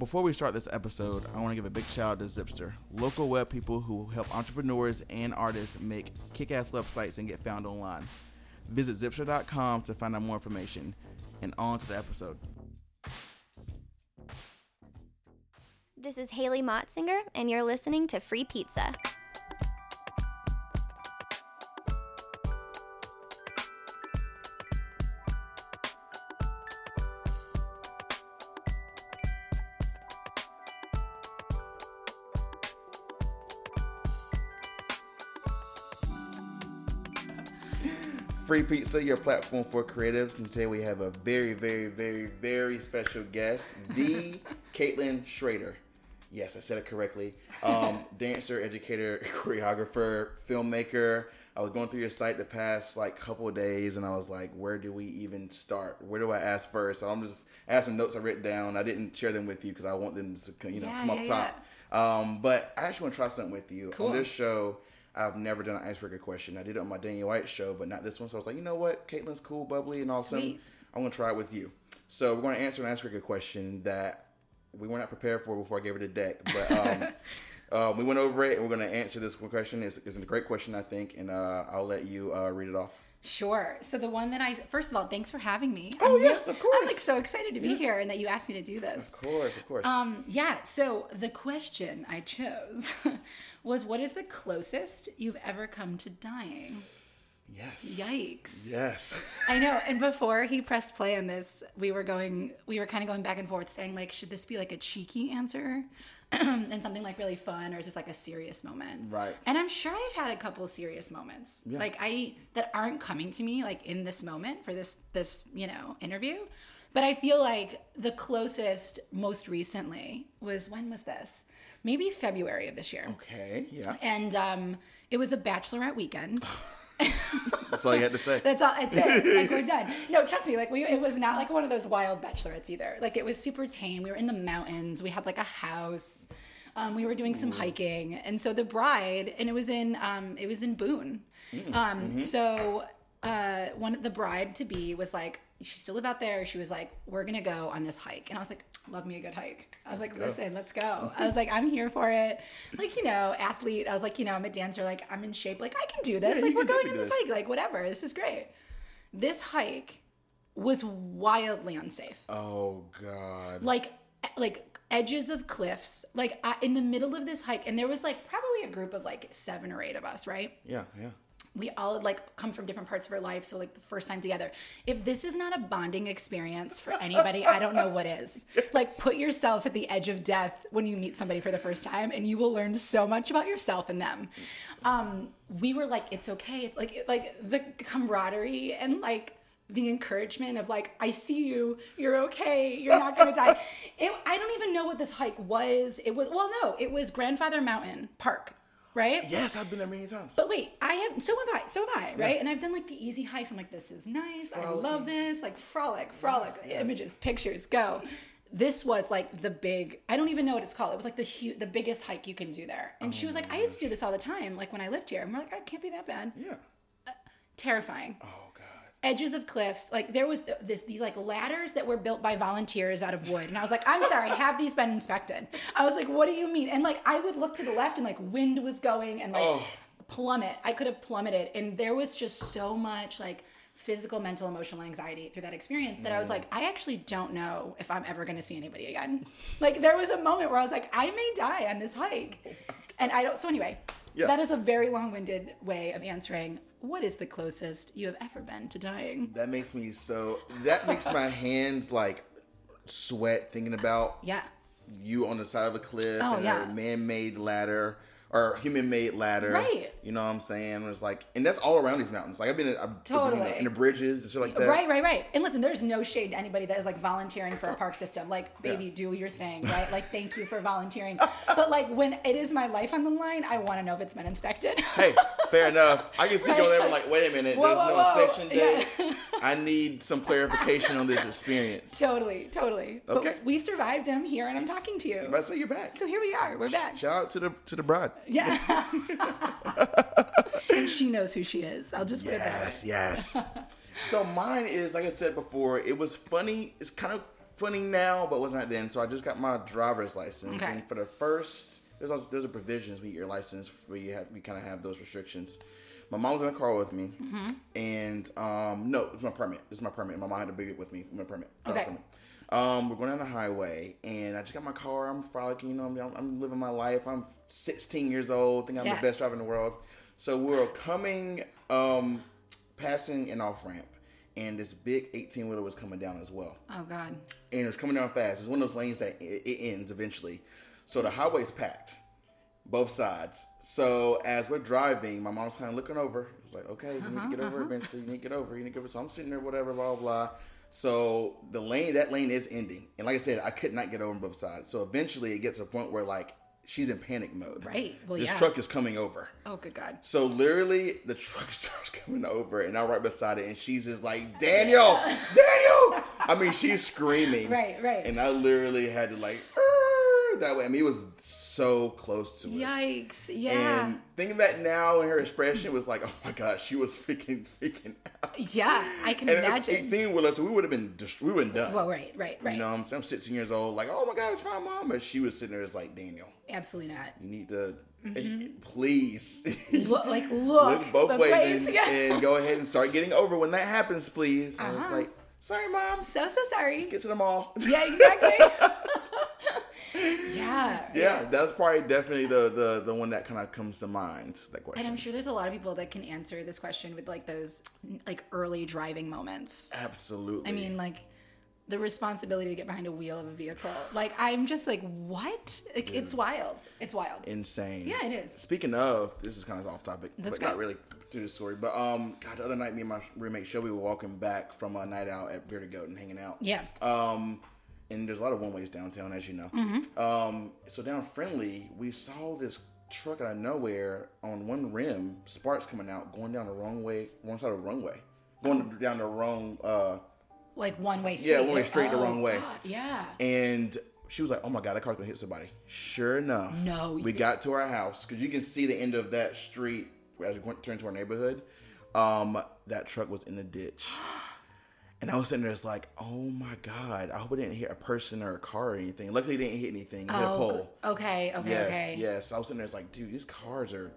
Before we start this episode, I want to give a big shout out to Zipster, local web people who help entrepreneurs and artists make kick ass websites and get found online. Visit zipster.com to find out more information. And on to the episode. This is Haley Motzinger, and you're listening to Free Pizza. Free Pizza, your platform for creatives. And today we have a very, very, very, very special guest, the Caitlin Schrader. Yes, I said it correctly. Um, dancer, educator, choreographer, filmmaker. I was going through your site the past like couple days, and I was like, "Where do we even start? Where do I ask first? So I'm just I have some notes I written down. I didn't share them with you because I want them to you know Yeah, come off yeah, top. Um, but I actually want to try something with you Cool. on this show. I've never done an icebreaker question. I did it on my Daniel White show, but not this one. So I was like, you know what? Caitlin's cool, bubbly, and all of a sudden, Sweet. I'm going to try it with you. So we're going to answer an icebreaker question that we were not prepared for before I gave her the deck. But um, uh, we went over it, and we're going to answer this question. It's, it's a great question, I think, and uh, I'll let you uh, read it off. Sure. So the one that I first of all, thanks for having me. Oh, I'm yes, of course. I'm like so excited to be here and that you asked me to do this. Of course, of course. Um, yeah. So the question I chose was, "What is the closest you've ever come to dying?" yes. Yikes. Yes. I know. And before he pressed play on this, we were going, we were kind of going back and forth, saying like, should this be like a cheeky answer? and something like really fun, or is this like a serious moment? Right. And I'm sure I've had a couple serious moments, Yeah. like I that aren't coming to me like in this moment for this this you know interview. But I feel like the closest, most recently, was when was this? Maybe February of this year. Okay, yeah. And um, it was a bachelorette weekend. That's all you had to say. That's all. That's it. Like we're done. No, trust me. Like we, it was not like one of those wild bachelorettes either. Like it was super tame. We were in the mountains. We had like a house. Um, we were doing some hiking, and so the bride, and it was in, um, it was in Boone. Um, So uh, one, the bride to be was like, she still live out there. She was like, we're gonna go on this hike, and I was like, love me a good hike. I was like, go. listen, let's go. I was like, I'm here for it. Like you know, athlete. I was like, you know, I'm a dancer. Like I'm in shape. Like I can do this. Yeah, like we're going on this this. hike. Like whatever. This is great. This hike was wildly unsafe. Oh, God. Like like edges of cliffs. Like I, in the middle of this hike, and there was like probably a group of like seven or eight of us, right? Yeah, yeah. We all like come from different parts of our life so like the first time together. If this is not a bonding experience for anybody i don't know what is. Like put yourselves at the edge of death when you meet somebody for the first time and you will learn so much about yourself and them. Um we were like it's okay. It's like like the camaraderie and like the encouragement of like i see you. You're okay. You're not gonna die. It, i don't even know what this hike was. It was well no it was grandfather mountain park right Yes, I've been there many times. but wait, I have so have I, so have I, right? And I've done like the easy hikes. I'm like, this is nice. I love this. Like frolic, frolic, yes. images, pictures, go. This was like the big. I don't even know what it's called. It was like the hu- the biggest hike you can do there. And she was like, oh I used to do this all the time, like when I lived here. And we're like, oh, it can't be that bad. Yeah. Uh, terrifying. Oh. Edges of cliffs. Like there was this these like ladders that were built by volunteers out of wood. And I was like, I'm sorry, have these been inspected? I was like, what do you mean? And like I would look to the left and like wind was going and like Oh. plummet. I could have plummeted. And there was just so much like physical, mental, emotional anxiety through that experience that I was mm. like, I actually don't know if I'm ever gonna see anybody again. like there was a moment where I was like, I may die on this hike. And I don't so anyway, Yeah. that is a very long-winded way of answering what is the closest you have ever been to dying? That makes me so. That makes my hands like sweat thinking about Yeah. you on the side of a cliff Oh, and yeah. a man-made ladder or human-made ladder. Right. You know what I'm saying? It's like, and that's all around these mountains. Like I've been, in, I've been in, Totally. the, in the bridges and shit like that. Right, right, right. And listen, there's no shade to anybody that is like volunteering for a park system. Like, baby, Yeah. do your thing, right? Like, thank you for volunteering. but like, when it is my life on the line, I want to know if it's been inspected. Hey, fair enough. I can see Right. going there and like, wait a minute, Whoa, there's whoa, no whoa. inspection day. Yeah. I need some clarification on this experience. totally, totally. Okay. But we survived, and I'm here, and I'm talking to you. But I say you're back. So here we are. We're back. Shout out to the to the bride. Yeah. and she knows who she is. I'll just put it that way. Yes, yes. so mine is like I said before. It was funny. It's kind of funny now, but wasn't that then. So I just got my driver's license, Okay. and for the first, there's also, there's a provisions get your license where you have we kind of have those restrictions. My mom was in the car with me, Mm-hmm. and um, no, it's my permit. This is my permit. My mom had to bring it with me. My permit. Okay. permit. Um, we're going down the highway, and I just got my car. I'm frolicking, you know. I'm, I'm living my life. I'm 16 years old. Think I'm Yeah. the best driver in the world. So we're coming, um, passing an off ramp, and this big 18 wheeler was coming down as well, Oh God. and it was coming down fast. It's one of those lanes that it, it ends eventually. So the highway's packed, both sides. So as we're driving, my mom's kind of looking over. It's like, okay, you need to get over eventually. You need to get over. You need to get over. So I'm sitting there, whatever, blah blah. blah. So the lane, that lane is ending, and like I said, I could not get over on both sides. So eventually, it gets to a point where like she's in panic mode. Right. Well, this yeah. truck is coming over. Oh good God. So literally, the truck starts coming over, and I'm right beside it, and she's just like, "Daniel, Daniel!" I mean, she's screaming. Right, right. And I literally had to like "Arr!" That way. I mean, it was so close to us. Yikes. Yeah. And thinking back now, and her expression was like, "Oh my gosh, she was freaking freaking out." yeah. I can And it imagine. 18 with us, so we would have been dist- we would have done. Well, right, right, right. You know, I'm, I'm 16 years old, like, "Oh my god, it's fine, mom," but she was sitting there, it's like, "Daniel, Absolutely not. you need to, please." Look, like look, look both ways place. and, Yeah. and go ahead and start getting over when that happens, please. And it's Uh-huh. like, sorry, mom. so so sorry. Let's Get to the mall. Yeah, exactly. yeah. yeah, that's probably definitely the the the one that kind of comes to mind. That question. And I'm sure there's a lot of people that can answer this question with like those like early driving moments. Absolutely. I mean, like the responsibility to get behind a wheel of a vehicle. Like I'm just like, what? Like, it's wild. It's wild. insane. Yeah, it is. Speaking of, this is kind of off topic, That's but not really through the story. But um, God, the other night, me and my roommate Shelby were walking back from a night out at Bearded Goat and hanging out. Yeah. Um, and there's a lot of one ways downtown, as you know. Mm-hmm. Um, so down Friendly, we saw this truck out of nowhere on one rim, sparks coming out, going down the wrong way, one side of the runway, going down the wrong. Uh, Like one way straight. Yeah, one way straight the Oh, wrong way. God, Yeah. and she was like, "Oh my god, that car's gonna hit somebody." Sure enough, No, we got to our house because you can see the end of that street as we turn to our neighborhood. Um, that truck was in the ditch, and I was sitting there, it's like, "Oh my god, I hope it didn't hit a person or a car or anything." Luckily, it didn't hit anything. It hit a Oh, pole. okay, okay, yes, okay. yes. I was sitting there, it's like, dude, these cars are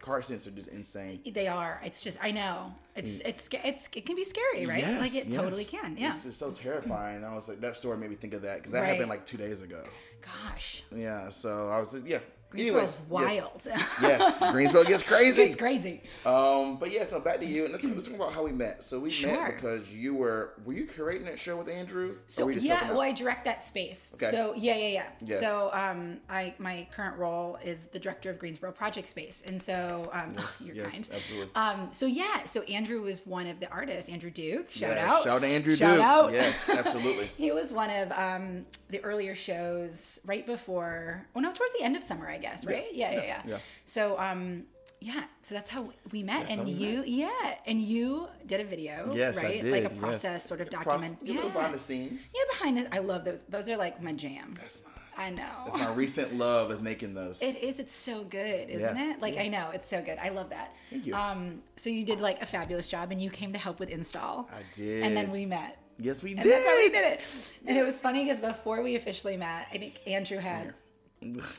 car accidents are just insane. They are. It's just I know. It's it's it's it can be scary, right? Mm. Yes, like it totally can. Yeah. It's just so terrifying. I was like, that story made me think of that because that Right. happened like two days ago. Gosh. Yeah, so I was yeah. Greensboro's Anyways, yes. wild. Yes, Greensboro gets crazy. it's crazy. Um, but yeah, so back to you, and let's, let's talk about how we met. So we Sure. met because you were were you curating that show with Andrew? So yeah, well. I direct that space. Okay. So yeah, yeah, yeah. Yes. So um, I my current role is the director of Greensboro Project Space, and so um, you're yes, kind. absolutely. Um, so yeah, so Andrew was one of the artists. Andrew Duke, shout Yeah, out, shout out to Andrew shout Duke. out. Yes, absolutely. he was one of um, the earlier shows right before. Oh no, towards the end of summer, I guess. Right? Yeah, yeah, yeah. yeah. So um, yeah, so that's how we met, That's and you, yeah, and you did a video, Yes, I right? Like a yes. process sort of document. a little behind the scenes. Yeah, behind this, I love those. Those are like my jam. That's my, I know. that's my recent love of making those. It is. It's so good, isn't Yeah, it? Like I know it's so good. I love that. Thank you. Um, so you did like a fabulous job, and you came to help with install. I did. And then we met. yes, we And did. that's how we did it. And it was funny because before we officially met, I think Andrew had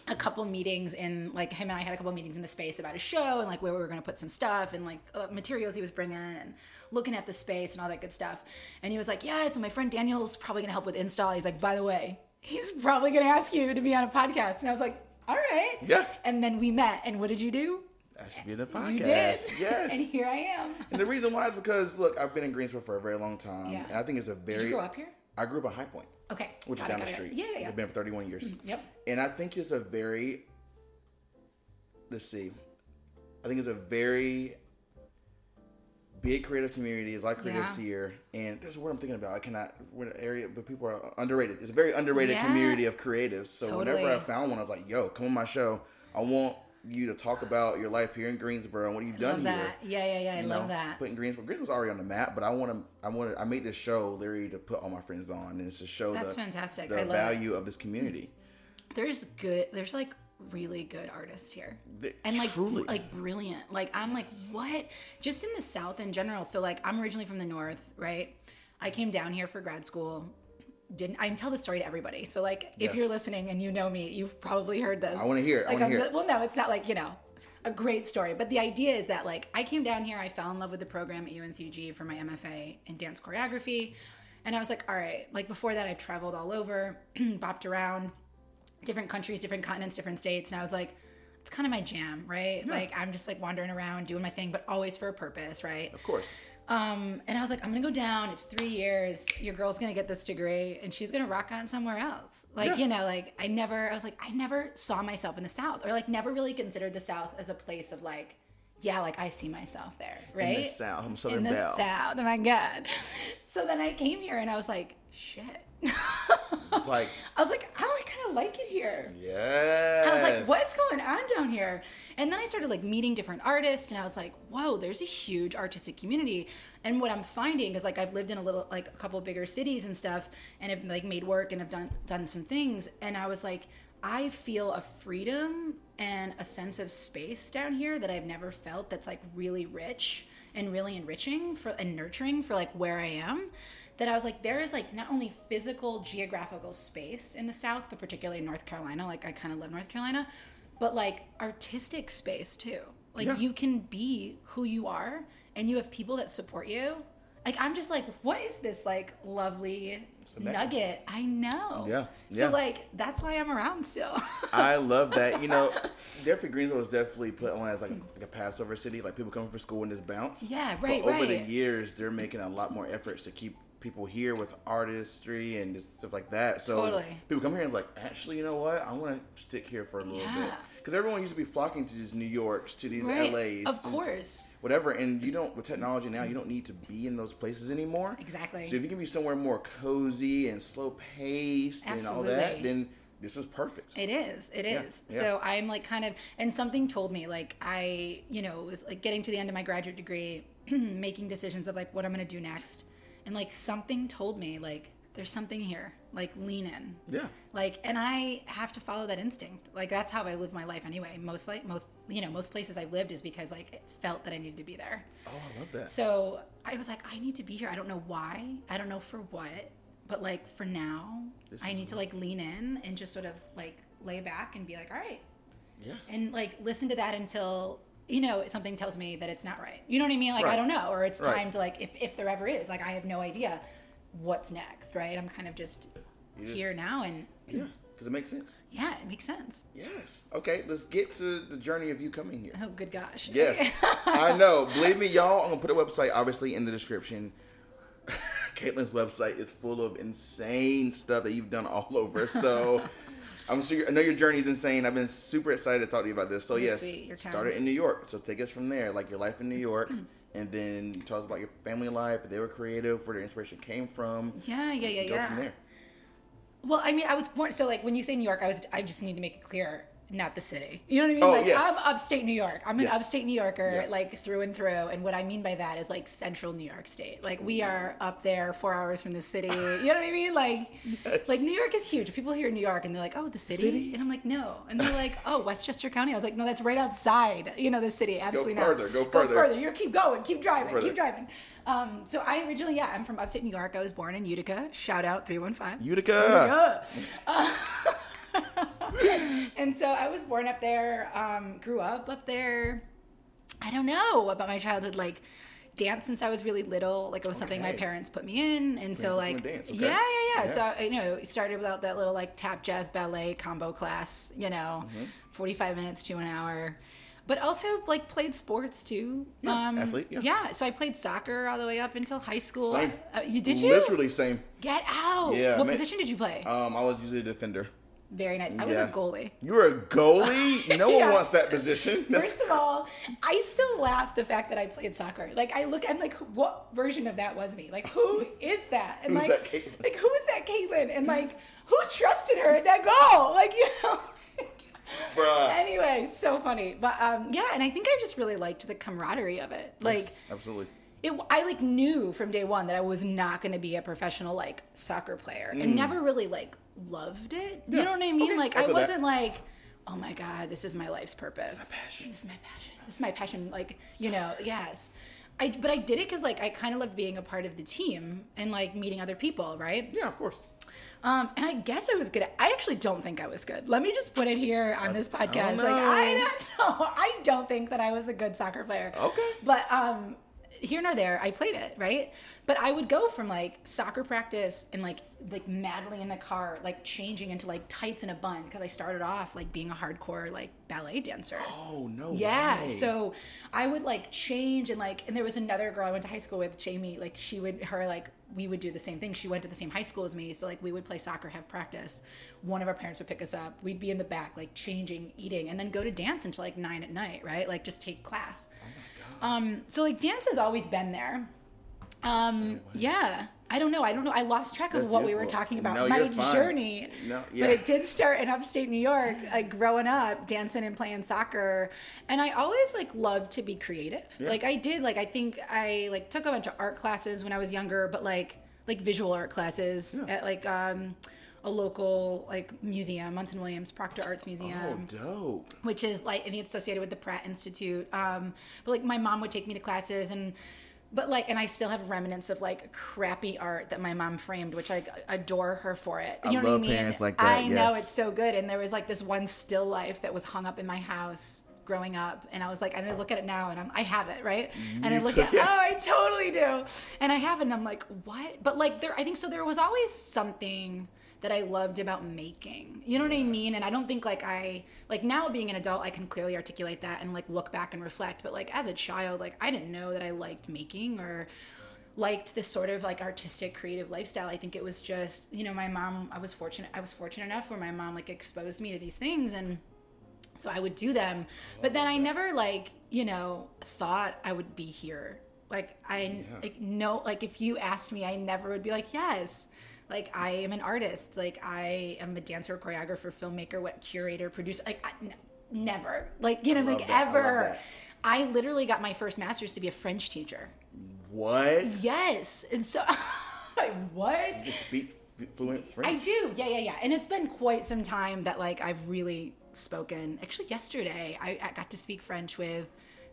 a couple meetings in like him and I had a couple meetings in the space about a show and like where we were going to put some stuff and like uh, materials he was bringing and looking at the space and all that good stuff. And he was like, "Yeah, so my friend Daniel's probably going to help with install." He's like, "By the way, he's probably going to ask you to be on a podcast." And I was like, "All right." Yeah. And then we met, and what did you do? I should be in the podcast. You did. Yes. and here I am. And the reason why is because look, I've been in Greensboro for a very long time, Yeah. and I think it's a very. Did you grow up here? I grew up in High Point, Okay. which Got is it, down the it, street. Yeah, yeah, yeah. I've been for 31 years. Mm-hmm, yep. And I think it's a very. Let's see. I think it's a very big creative community. There's a lot of creatives Yeah. here, and there's a word I'm thinking about. I cannot. An area, but people are underrated. It's a very underrated Yeah. community of creatives. So whenever I found one, I was like, "Yo, come on my show. I want you to talk about your life here in Greensboro and what you've done Love here." that. Yeah, yeah, yeah. I you love know, that. Putting Greensboro, Greensboro's already on the map, but I want to, I want to, I made this show literally to put all my friends on, and it's to show That's the fantastic. the I love it. value of this community. there's good there's like really good artists here Th- and like truly. like brilliant like i'm like what just in the south in general so like i'm originally from the north right i came down here for grad school didn't I tell this story to everybody. So like if Yes. you're listening and you know me, you've probably heard this. I wanna hear it. I Like, wanna I'm hear it. Well, no, it's not like, you know, a great story. But the idea is that like I came down here, I fell in love with the program at UNCG for my MFA in dance choreography. And I was like, all right, like before that I've traveled all over, bopped around, different countries, different continents, different states. And I was like, it's kind of my jam, right? Like I'm just like wandering around doing my thing, but always for a purpose, right? Of course. Um, and I was like, I'm gonna go down. It's three years. Your girl's gonna get this degree, and she's gonna rock on somewhere else. Like, Yeah. you know, like I never. I was like, I never saw myself in the South, or like never really considered the South as a place of like, yeah, like I see myself there, right? In the South, I'm Southern in the Belle. South. Oh my god. So then I came here, and I was like, shit. It's like, I was like, oh, I kind of like it here. yes. I was like, what's going on down here? And then I started like meeting different artists, and I was like, whoa, there's a huge artistic community. And what I'm finding is like I've lived in a little like a couple bigger cities and stuff, and have like made work and have done done some things. And I was like, I feel a freedom and a sense of space down here that I've never felt. That's like really rich and really enriching for and nurturing for like where I am that I was like, there is like not only physical geographical space in the South, but particularly in North Carolina. Like I kind of love North Carolina, but like artistic space too. Like Yeah. you can be who you are, and you have people that support you. Like I'm just like, what is this like lovely nugget? I know. Yeah, yeah. So like that's why I'm around still. I love that. You know, definitely Greensboro is definitely put on as like a, like a Passover city. Like people coming for school and just bounce. Yeah, right, But over the years, they're making a lot more efforts to keep people here with artistry and just stuff like that. So Totally. people come here and like, actually, you know what? I want to stick here for a little bit because everyone used to be flocking to these New Yorks, to these right. LAs, Of course. whatever. And you don't with technology now, you don't need to be in those places anymore. Exactly. So if you can be somewhere more cozy and slow paced and all that, then this is perfect. It is. It is. Yeah, yeah. So I'm like kind of, and something told me like I, you know, was like getting to the end of my graduate degree, making decisions of like what I'm going to do next, and like something told me like there's something here, like lean in. Yeah. Like, and I have to follow that instinct. Like that's how I live my life anyway. Most like most, you know, most places I've lived is because like it felt that I needed to be there. Oh, I love that. So I was like, I need to be here. I don't know why. I don't know for what. But like for now, This I need to like lean in and just sort of like lay back and be like, all right. yes. And like listen to that until, you know, something tells me that it's not right. You know what I mean? Like, I don't know. Or it's Right. time to like, if, if there ever is, like, I have no idea what's next, right? I'm kind of just just- here now. And yeah, because it makes sense. yeah, it makes sense. Yes. Okay, let's get to the journey of you coming here. Oh, good gosh. Yes, I know. Believe me, y'all. I'm gonna put a website obviously in the description. Caitlin's website is full of insane stuff that you've done all over. So I'm sure I know your journey is insane. I've been super excited to talk to you about this. So yes. Started in New York. So take us from there, like your life in New York, and then tell us about your family life. If they were creative, where their inspiration came from. yeah, yeah, yeah, Go yeah. from there. Well, I mean, I was born. So, like, when you say New York, I was. I just need to make it clear, not the city. You know what I mean? Oh, like, yes. I'm upstate New York. I'm an Yes. upstate New Yorker, Yeah. like through and through. And what I mean by that is like central New York State. Like, we are up there, four hours from the city. You know what I mean? Like, Yes. like New York is huge. People hear New York and they're like, "Oh, the city?" City? And I'm like, "No." And they're like, "Oh, Westchester County." I was like, "No, that's right outside. You know, the city. Absolutely further, not. go further, Go further. Go further. You keep going. Keep driving. Keep driving." Um, so I originally, yeah, I'm from upstate New York. I was born in Utica. Shout out 315. Utica. Uh, and so I was born up there, um, grew up up there. I don't know about my childhood, like dance since I was really little. Like it was something my parents put me in, and so put you in like dance, okay. yeah, yeah, yeah, Yeah. So I, you know, it started without that little like tap jazz ballet combo class. You know, Mm-hmm. forty five minutes to an hour. But also like played sports too. Yeah, athlete, yeah. So I played soccer all the way up until high school. Same. Uh, you did you? Literally same. Get out. Yeah, What ma- position did you play? Um, I was usually a defender. Very nice. I was yeah. a goalie. You were a goalie. No one Yeah. wants that position. That's First of all, I still laugh the fact that I played soccer. Like I look, I'm like, what version of that was me? Like who is that? And like, that like who is that Caitlin? And like, who trusted her at that goal? Like you know. Bruh. anyway, so funny. But um, yeah, and I think I just really liked the camaraderie of it. Like. Yes, absolutely. It, I like knew from day one that I was not going to be a professional like soccer player, and never really like loved it. You Mm. Know what I mean? Okay, like I I wasn't like, oh my god, this is my life's purpose. This passion. This is my passion. This is my passion. Like you know, yes. I but I did it because like I kind of loved being a part of the team and like meeting other people, right? Yeah, of course. Um, and I guess I was good. At, I actually don't think I was good. Let me just put it here on this podcast. know. Like I don't know. I don't think that I was a good soccer player. Okay. But um, here nor there, I played it right. But I would go from like soccer practice and like like madly in the car, like changing into like tights and a bun because I started off like being a hardcore like ballet dancer. Oh no. Yeah. way. So I would like change and like, and there was another girl I went to high school with, Jamie. Like she would, her like, we would do the same thing. She went to the same high school as me, so like we would play soccer, have practice. One of our parents would pick us up. We'd be in the back, like changing, eating, and then go to dance until like nine at night, right? Like just take class. Um, so like dance has always been there. Um, yeah. I don't know. I don't know. I lost track of That's what we were talking about. No, My journey. No, yeah. But it did start in upstate New York, like growing up, dancing and playing soccer. And I always like loved to be creative. Like I did, like I think I like took a bunch of art classes when I was younger, but like like visual art classes at like um a local like museum, Munson Williams Proctor Arts Oh, Museum dope. which is like I think it's associated with the Pratt Institute. Um, but like my mom would take me to classes and but like and I still have remnants of like crappy art that my mom framed, which I adore her for it. You I know what I mean? like that, I know it's so good. And there was like this one still life that was hung up in my house growing up and I was like and I look at it now and I'm I have it, right? and I look at it. oh I totally do. And I have it and I'm like, what? But like there I think so there was always something that I loved about making. You know what I mean? And I don't think like I like now being an adult I can clearly articulate that and like look back and reflect, but like as a child like I didn't know that I liked making or liked this sort of like artistic creative lifestyle. I think it was just, you know, my mom I was fortunate I was fortunate enough where my mom like exposed me to these things and so I would do them. But then I never like, you know, thought I would be here. Like I like no like if you asked me, I never would be like, yes. Like I am an artist. Like I am a dancer, choreographer, filmmaker, what curator, producer. Like I, n- never. Like you know, like that. Ever. that. I literally got my first master's to be a French teacher. What? Yes, and so like what? You speak fluent French? I do. Yeah, yeah, yeah. And it's been quite some time that like I've really spoken. Actually, yesterday I, I got to speak French with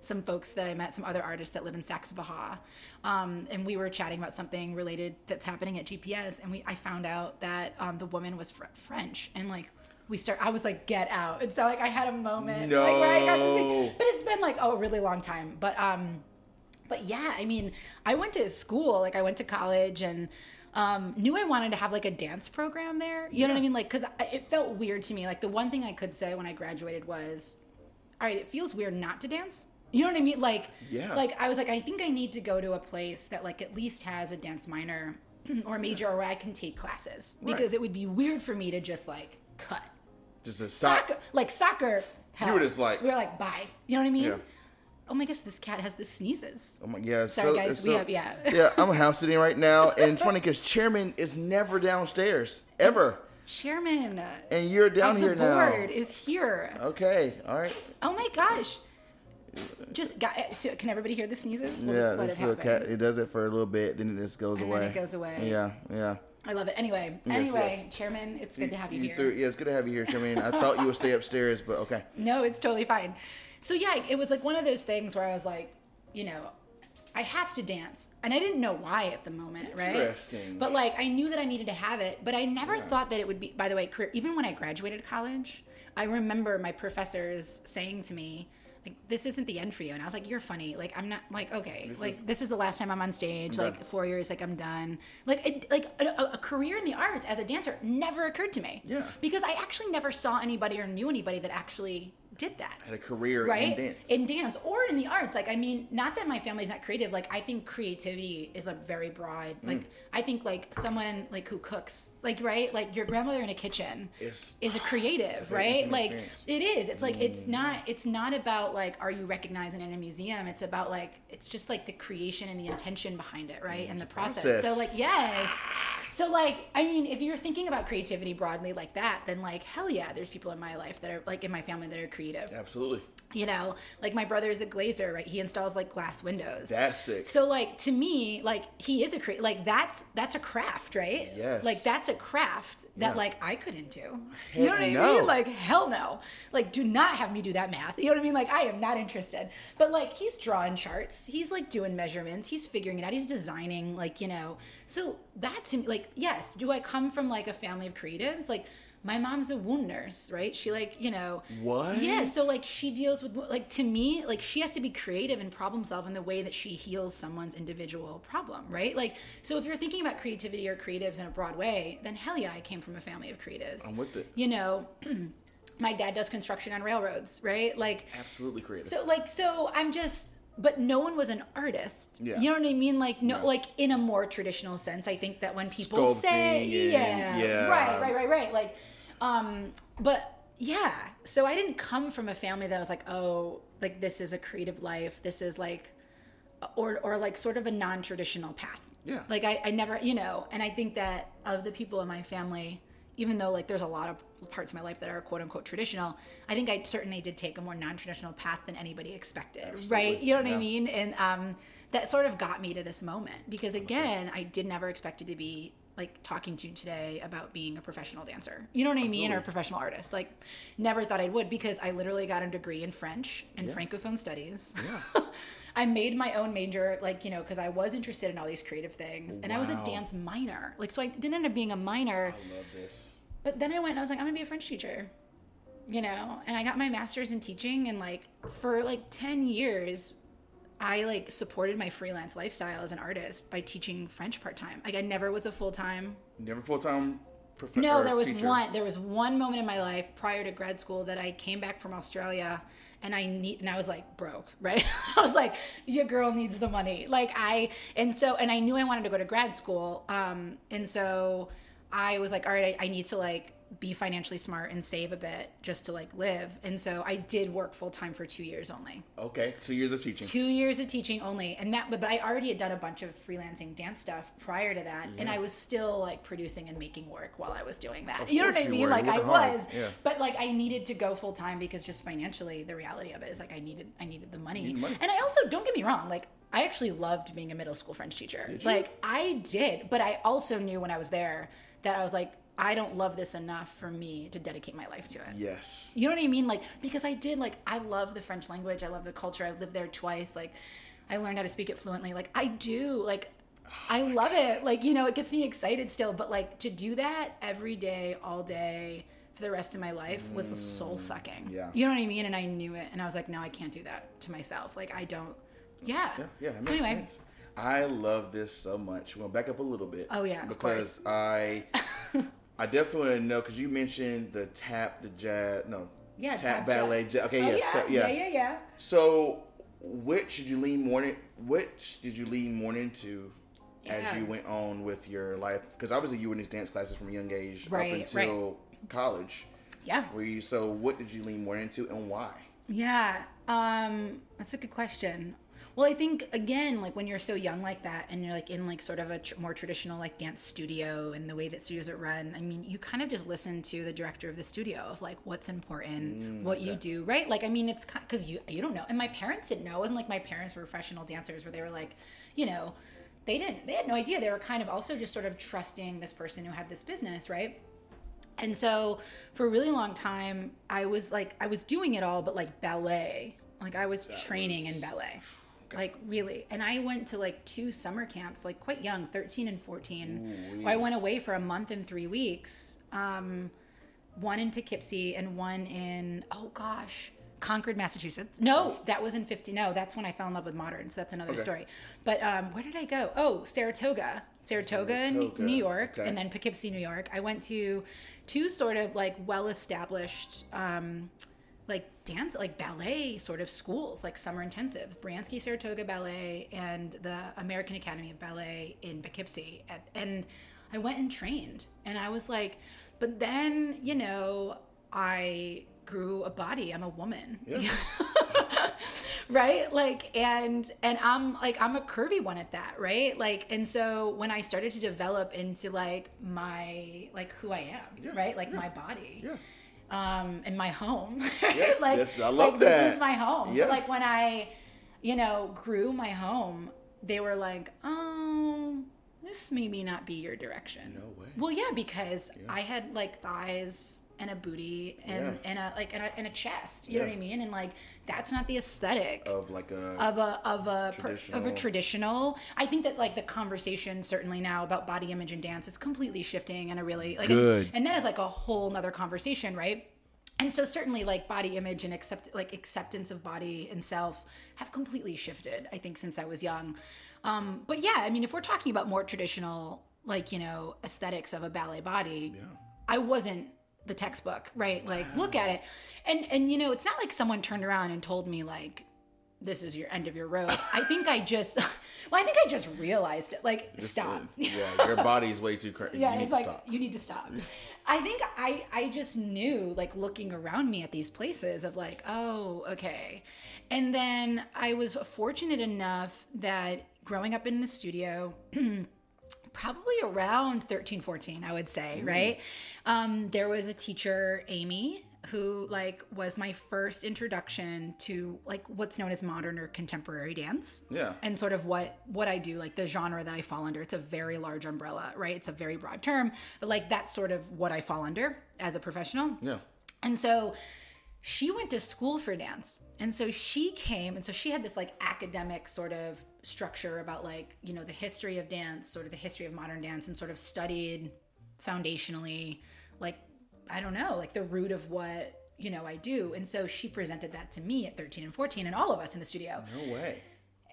some folks that I met, some other artists that live in Saxapahaw, um, and we were chatting about something related that's happening at GPS, and we I found out that um, the woman was fr- French, and like we start. I was like, get out, and so like I had a moment like where I got to No. speak, but it's been like oh, a really long time, but um but yeah, I mean, I went to school, like I went to college and um, knew I wanted to have like a dance program there. You know what I mean? Like, cause I, it felt weird to me. Like the one thing I could say when I graduated was, all right, it feels weird not to dance. You know what I mean? Like, Yeah. like I was like, I think I need to go to a place that like at least has a dance minor or major or where I can take classes because Right. it would be weird for me to just like cut Just to stop. soccer, like soccer. Hell, were just like- we are like, bye. You know what I mean? Yeah. Oh my gosh, this cat has the sneezes. Oh my, yeah. Sorry, so, guys, So, we have- yeah. yeah, I'm house sitting right now, and it's funny because chairman is never downstairs ever, Chairman and you're down here the now. board is here. Okay, all right. Oh my gosh. Just got, so can everybody hear the sneezes? We'll yeah, just let it happen. cat. It does it for a little bit, then it just goes And then away. it goes away. Yeah, yeah. I love it. Anyway, Yes, anyway, yes. Chairman, it's good to have you, here. threw- yeah, it's good to have you here, Chairman. I thought you would stay upstairs, but okay. No, it's totally fine. So yeah, it was like one of those things where I was like, you know, I have to dance, and I didn't know why at the moment, right? Interesting. But like, I knew that I needed to have it, but I never thought that it would be. By the way, career, even when I graduated college, I remember my professors saying to me. Like this isn't the end for you, and I was like, "You're funny." Like I'm not like okay. This like is- this is the last time I'm on stage. I'm like four years, like I'm done. Like it, like a, a- a career in the arts as a dancer never occurred to me. Yeah. Because I actually never saw anybody or knew anybody that actually did that. Had a career right? in dance. in dance or in the arts. Like i mean not that my family's not creative. Like i think creativity is a very broad Mm. like i think like someone like who cooks like right? Like your grandmother in a kitchen It's- is a creative a right? like experience. it is. It's like it's not it's not about like are you recognizing in a museum? It's about like it's just like the creation and the intention behind it right? And the process. so like yes. So like, I mean, if you're thinking about creativity broadly like that, then like, hell yeah, there's people in my life that are like in my family that are creative. Absolutely. You know, like my brother is a glazer, right? He installs like glass windows. That's sick. So like to me, like he is a create like that's that's a craft, right? Yes. Like that's a craft that Yeah. like I couldn't do. Heck you know what I no. mean? Like hell no. Like do not have me do that math. You know what I mean? Like I am not interested. But like he's drawing charts. He's like doing measurements. He's figuring it out. He's designing like, you know. So that to me like yes, do I come from like a family of creatives? Like my mom's a wound nurse, right? She like, you know, What? Yeah, so like she deals with like to me, like she has to be creative and problem solve in the way that she heals someone's individual problem, right? Like so if you're thinking about creativity or creatives in a broad way, then hell yeah, I came from a family of creatives. I'm with it. You know, my dad does construction on railroads, right? Like Absolutely creative. so like so I'm just but no one was an artist. Yeah. You know what I mean? Like no, Yeah. like in a more traditional sense. I think that when people Sculpting say yeah, yeah. right, right, right, right. Like um but yeah. So I didn't come from a family that was like, "Oh, like this is a creative life. This is like or or like sort of a non-traditional path." Yeah. Like I I never, you know, and I think that of the people in my family even though like there's a lot of parts of my life that are quote unquote traditional, I think I certainly did take a more non-traditional path than anybody expected, right? You know what Yeah. I mean? And um, that sort of got me to this moment because again, I did never expect it to be like talking to you today about being a professional dancer. You know what I mean? Or a professional artist. Like never thought I would because I literally got a degree in French and Yeah. Francophone studies. Yeah. I made my own major, like, you know, because I was interested in all these creative things. And I was a dance minor. Like, so I didn't end up being a minor. I love this. But then I went and I was like, I'm gonna be a French teacher, you know. And I got my master's in teaching, and like for like ten years, I like supported my freelance lifestyle as an artist by teaching French part time. Like I never was a full time. Never full time. Prof- No, there was teacher. one. There was one moment in my life prior to grad school that I came back from Australia. And I need, and I was like broke, right? I was like, your girl needs the money. Like I, and so, and I knew I wanted to go to grad school. Um, and so I was like, all right, I, I need to like be financially smart and save a bit just to like live. And so I did work full time for two years only Okay, two years of teaching. two years of teaching only and that but, but i already had done a bunch of freelancing dance stuff prior to that and i was still like producing and making work while i was doing that you know what i mean were. like i hard. was Yeah. but like i needed to go full time because just financially the reality of it is like i needed i needed the money, need money. and i also don't get me wrong like i actually loved being a middle school french teacher like i did but i also knew when i was there that i was like i don't love this enough for me to dedicate my life to it Yes. you know what I mean? Like because I did like I love the French language. I love the culture. I lived there twice. Like I learned how to speak it fluently. Like I do. Like oh I love it. Like you know, it gets me excited still. But like to do that every day, all day for the rest of my life was mm. soul sucking. yeah. You know what I mean? And I knew it. And I was like, no, I can't do that to myself. Like I don't. Yeah. Yeah, yeah, so anyway, sense. I love this so much. Gonna back up a little bit. Oh, yeah, of because I, I definitely want to know because you mentioned the tap, the jazz, no, Yeah, tap, tap ballet. jazz. Okay, Oh, yes, yeah, so- yeah, yeah, yeah, yeah. So, which did you lean more? In, which did you lean more into Yeah. as you went on with your life? Because obviously you were in these dance classes from a young age Right, up until college. Yeah. Were you so? What did you lean more into, and why? Yeah, um, that's a good question. Well, I think again, like when you're so young like that, and you're like in like sort of a tr- more traditional like dance studio and the way that studios are run. I mean, you kind of just listen to the director of the studio of like what's important, what you do, right? Like, I mean, it's because you you don't know, and my parents didn't know. It wasn't like my parents were professional dancers where they were like, you know, they didn't, they had no idea. They were kind of also just sort of trusting this person who had this business, right? And so for a really long time, I was like, I was doing it all, but like ballet. Like I was training in ballet. Like really. And I went to like two summer camps, like quite young, 13 and 14. Ooh-wee. I went away for a month and three weeks. Um, one in Poughkeepsie and one in, oh gosh, Concord, Massachusetts. No, that was in 50. No, that's when I fell in love with modern. So that's another Okay. story. But um, where did I go? Oh, Saratoga. Saratoga, Saratoga, New York. okay. And then Poughkeepsie, New York. I went to two sort of like well established um, like dance, like ballet sort of schools, like summer intensive, Bransky Saratoga Ballet and the American Academy of Ballet in Poughkeepsie. At, and I went and trained, and I was like, but then you know, I grew a body. I'm a woman. Yeah. right like and and i'm like i'm a curvy one at that right like and so when i started to develop into like my like who i am Yeah, right like yeah. my body Yeah. Um and my home Yes, like, yes, I love like that. this is my home Yeah. so like when i you know grew my home they were like oh this maybe not be your direction No way. well yeah because i had like thighs and a booty and Yeah. and a like and a, and a chest you know what i mean and like that's not the aesthetic Of like a of a of a per- of Traditional. a traditional. I think that like the conversation certainly now about body image and dance is completely shifting and a really like Good. and that is like a whole nother conversation, right? And so certainly like body image and accept like acceptance of body and self have completely shifted. I think since I was young. Um, but yeah, I mean, if we're talking about more traditional like you know aesthetics of a ballet body, I wasn't the textbook, right? Like look at it, and and you know it's not like someone turned around and told me like this is your end of your road. I think I just, well, I think I just realized it. Like, stop. yeah, your body is way too crazy. Yeah, you need it's like stop. you need to stop. I think I I just knew like looking around me at these places of like oh okay, and then I was fortunate enough that growing up in the studio. probably around 13 14 i would say right um, there was a teacher amy who like was my first introduction to like what's known as modern or contemporary dance Yeah. and sort of what what i do like the genre that i fall under it's a very large umbrella right it's a very broad term but like that's sort of what i fall under as a professional Yeah. and so she went to school for dance. And so she came, and so she had this like academic sort of structure about like, you know, the history of dance, sort of the history of modern dance, and sort of studied foundationally, like, I don't know, like the root of what, you know, I do. And so she presented that to me at 13 and 14, and all of us in the studio No way.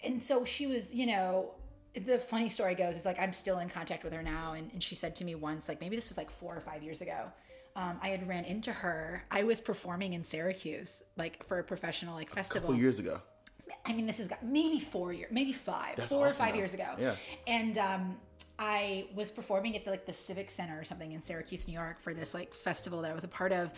and so she was, you know, the funny story goes is like I'm still in contact with her now, and, and she said to me once, like maybe this was like four or five years ago. Um, I had ran into her. I was performing in Syracuse, like for a professional like festival. couple years ago. I mean, this has got maybe four years, maybe five, That's four or five though. years ago. Yeah. And um, I was performing at the, like the Civic Center or something in Syracuse, New York, for this like festival that I was a part of.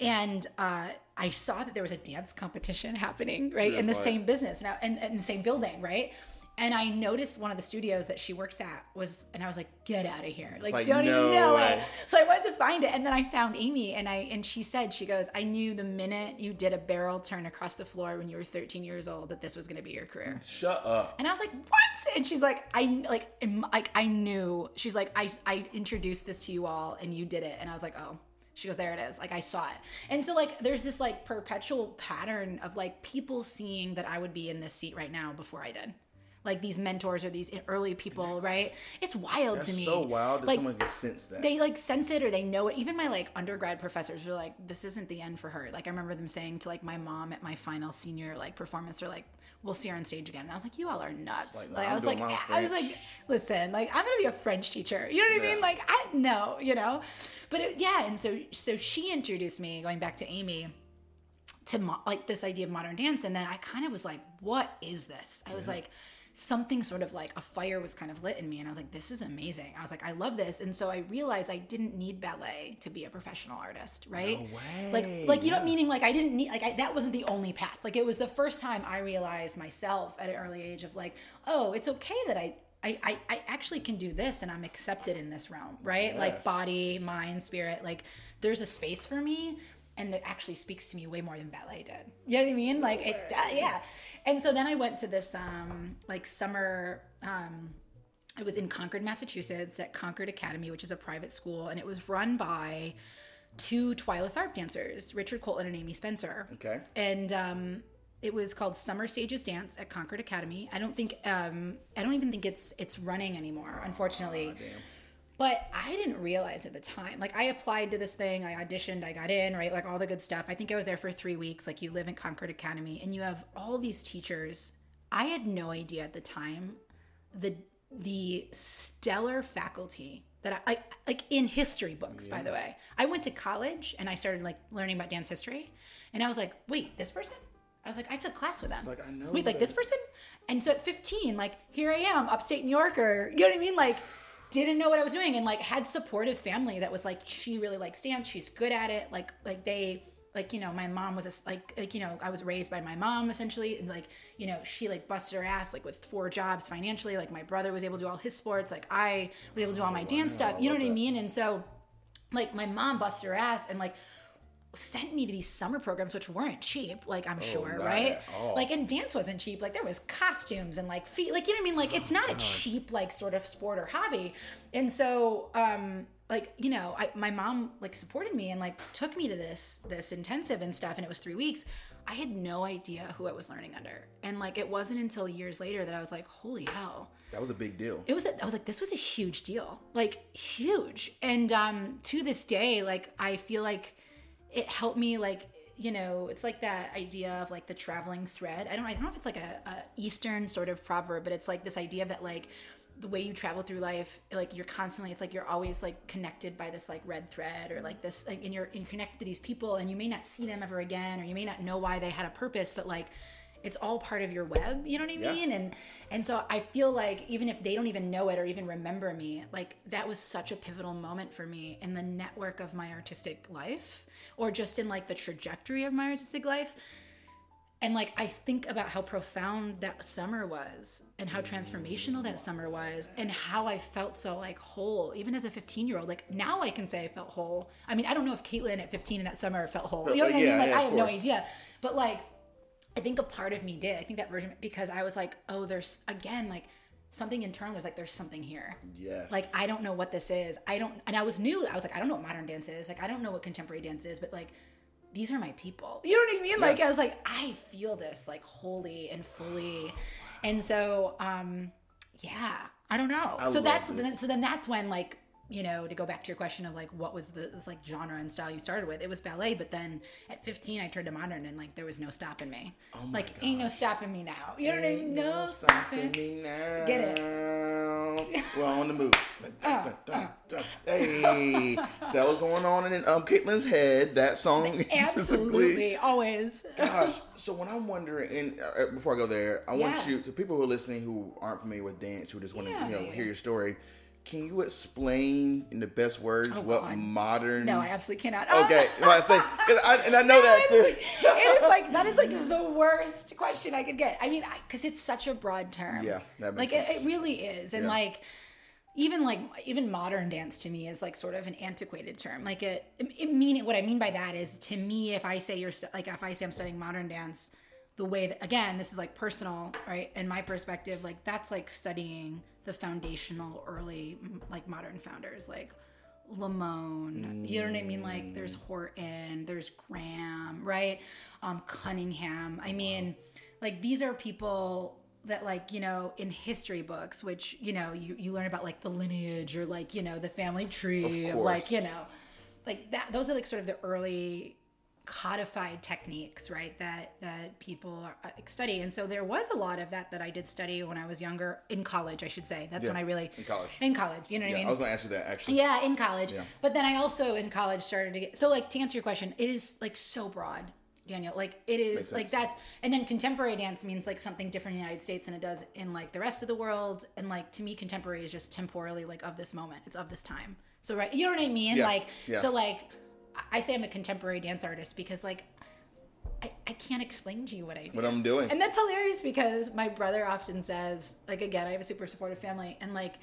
And uh, I saw that there was a dance competition happening, right, in the right. same business and, I- and, and the same building, right. And I noticed one of the studios that she works at was, and I was like, "Get out of here! Like, like, don't no even know way. it." So I went to find it, and then I found Amy, and I and she said, "She goes, I knew the minute you did a barrel turn across the floor when you were 13 years old that this was going to be your career." Shut up. And I was like, "What?" And she's like, "I like, like I knew." She's like, "I I introduced this to you all, and you did it." And I was like, "Oh." She goes, "There it is." Like I saw it, and so like there's this like perpetual pattern of like people seeing that I would be in this seat right now before I did. Like these mentors or these early people, right? It's wild That's to me. so wild that Like, someone can sense that. they like sense it or they know it. Even my like undergrad professors were like, "This isn't the end for her." Like I remember them saying to like my mom at my final senior like performance, they're like, "We'll see her on stage again." And I was like, "You all are nuts!" like, Like, I was like, I was like, listen, like I'm gonna be a French teacher. You know what I mean? Like I no, you know. But it, yeah, and so so she introduced me going back to Amy to mo- like this idea of modern dance and then i kind of was like what is this i was like something sort of like a fire was kind of lit in me and i was like this is amazing i was like i love this and so i realized i didn't need ballet to be a professional artist right No way, like like you know meaning like i didn't need like I, that wasn't the only path like it was the first time i realized myself at an early age of like oh it's okay that i I, I, I actually can do this and I'm accepted in this realm, right? Yes. Like body, mind, spirit. Like there's a space for me and that actually speaks to me way more than ballet did. You know what I mean? Like it, uh, yeah. And so then I went to this um like summer um it was in Concord, Massachusetts at Concord Academy, which is a private school, and it was run by two Twyla Tharp dancers, Richard Colton and Amy Spencer. Okay. And um, it was called Summer Stages Dance at Concord Academy. I don't think um, I don't even think it's it's running anymore, unfortunately. But I didn't realize at the time. Like I applied to this thing, I auditioned, I got in, right? Like all the good stuff. I think I was there for three weeks. Like you live in Concord Academy and you have all these teachers. I had no idea at the time the the stellar faculty that I like like in history books, by the way. I went to college and I started like learning about dance history. And I was like, wait, this person? I was like, I took class with them. like, I know Wait, like this person? And so at 15, like here I am, upstate New Yorker. You know what I mean? Like didn't know what I was doing and like had supportive family that was like, she really likes dance. She's good at it. Like like they like you know my mom was a, like like you know I was raised by my mom essentially and like you know she like busted her ass like with four jobs financially like my brother was able to do all his sports like I was able to do all my dance stuff you know what I mean and so like my mom busted her ass and like sent me to these summer programs which weren't cheap like i'm sure not right? like and dance wasn't cheap. Like there was costumes and like feet like you know what i mean? Like it's not a cheap like sort of sport or hobby. And so um like you know I, my mom like supported me and like took me to this this intensive and stuff and it was three weeks. I had no idea who i was learning under. And like it wasn't until years later that i was like holy hell. That was a big deal. it was a, I was like this was a huge deal. Like huge. And um to this day like I feel like it helped me like you know it's like that idea of like the traveling thread. I don't I don't know if it's like a, a eastern sort of proverb but it's like this idea that like the way you travel through life like you're constantly it's like you're always like connected by this like red thread or like this like and you're and connected to these people and you may not see them ever again or you may not know why they had a purpose but like it's all part of your web you know what i Yeah. mean? And and so i feel like even if they don't even know it or even remember me like that was such a pivotal moment for me in the network of my artistic life or just in like the trajectory of my artistic life. And like i think about how profound that summer was and how transformational that summer was and how i felt so like whole even as a 15 year old like now i can say i felt whole. I mean i don't know if caitlin at 15 in that summer felt whole. You know what i Yeah, mean like yeah, i have no idea. But like I think a part of me did. I think that version because I was like, oh, there's again like something internal. There's like there's something here. Yes. Like I don't know what this is. I don't, and I was new. I was like, I don't know what modern dance is. Like I don't know what contemporary dance is. But like, these are my people. You know what I mean? Like I was like, I feel this like wholly and fully, and so um, yeah, I don't know. so love that's this. so then that's when like you know to go back to your question of like what was the this, like genre and style you started with it was ballet but then at 15 i turned to modern and like there was no stopping me like ain't no stopping me now you know what i mean no stopping me now. Get it. We're on the move. Uh, Hey, so that was going on in um Caitlin's head. That song, absolutely always Gosh, so when I'm wondering, and uh, before I go there, I want you to people who are listening who aren't familiar with dance, who just want to Yeah, you know yeah. hear your story. Can you explain in the best words oh, what Oh, God. modern? no i absolutely cannot Okay, well, I say, I, and I know that too. it is like that is like the worst question I could get. I mean, because it's such a broad term. Yeah, that makes like sense. It, it really is, and Yeah. like even like even modern dance to me is like sort of an antiquated term. Like it, it mean what I mean by that is to me, if I say you're like if I say I'm studying modern dance, the way that again this is like personal, right? In my perspective, like that's like studying the foundational early like modern founders, like Limón, you know what I mean? Like there's Horton, there's Graham, right? Um, Cunningham. I mean, like these are people that like, you know, in history books, which, you know, you, you learn about like the lineage or like, you know, the family tree like, you know, like that those are like sort of the early codified techniques right that that people are, uh, study and so there was a lot of that that i did study when i was younger in college i should say that's when i really in college. in college you know what Yeah, i mean I was going to you that actually. yeah, in college. Yeah. But then I also in college started to get so like to answer your question, it is like so broad, Daniel. Like it is like that's and then contemporary dance means like something different in the United States than it does in like the rest of the world. And like to me, contemporary is just temporally like of this moment. It's of this time. So right, you know what I mean? Yeah, Like yeah. so like I say I'm a contemporary dance artist because like I, I can't explain to you what I do. What I'm doing. And that's hilarious because my brother often says, like, again, I have a super supportive family. And like,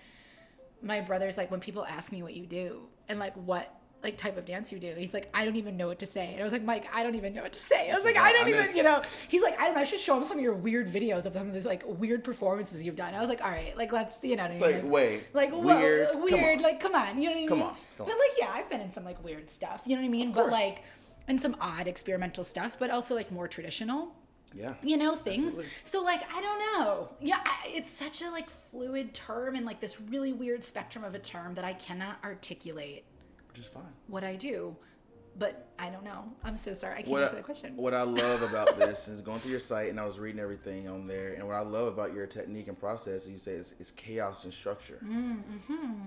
my brother's like, when people ask me what you do and like what like type of dance you do, he's like, I don't even know what to say. And I was like, Mike, I don't even know what to say. I was like, I don't even, you know, he's like, I don't know. I should show him some of your weird videos of some of these like weird performances you've done. I was like, all right, like, let's, you know, what I It's mean? like, wait, like weird, weird, come like, come on, you know what I mean? Come on, come But like, yeah, I've been in some like weird stuff, you know what I mean? But like, and some odd experimental stuff, but also like more traditional Yeah. you know things Absolutely. so like i don't know yeah I, it's such a like fluid term and like this really weird spectrum of a term that i cannot articulate Is fine. what i do but i don't know i'm so sorry i can't What answer I, the question what I love about this is going through your site and I was reading everything on there. And what I love about your technique and process, you say, is, is chaos and structure.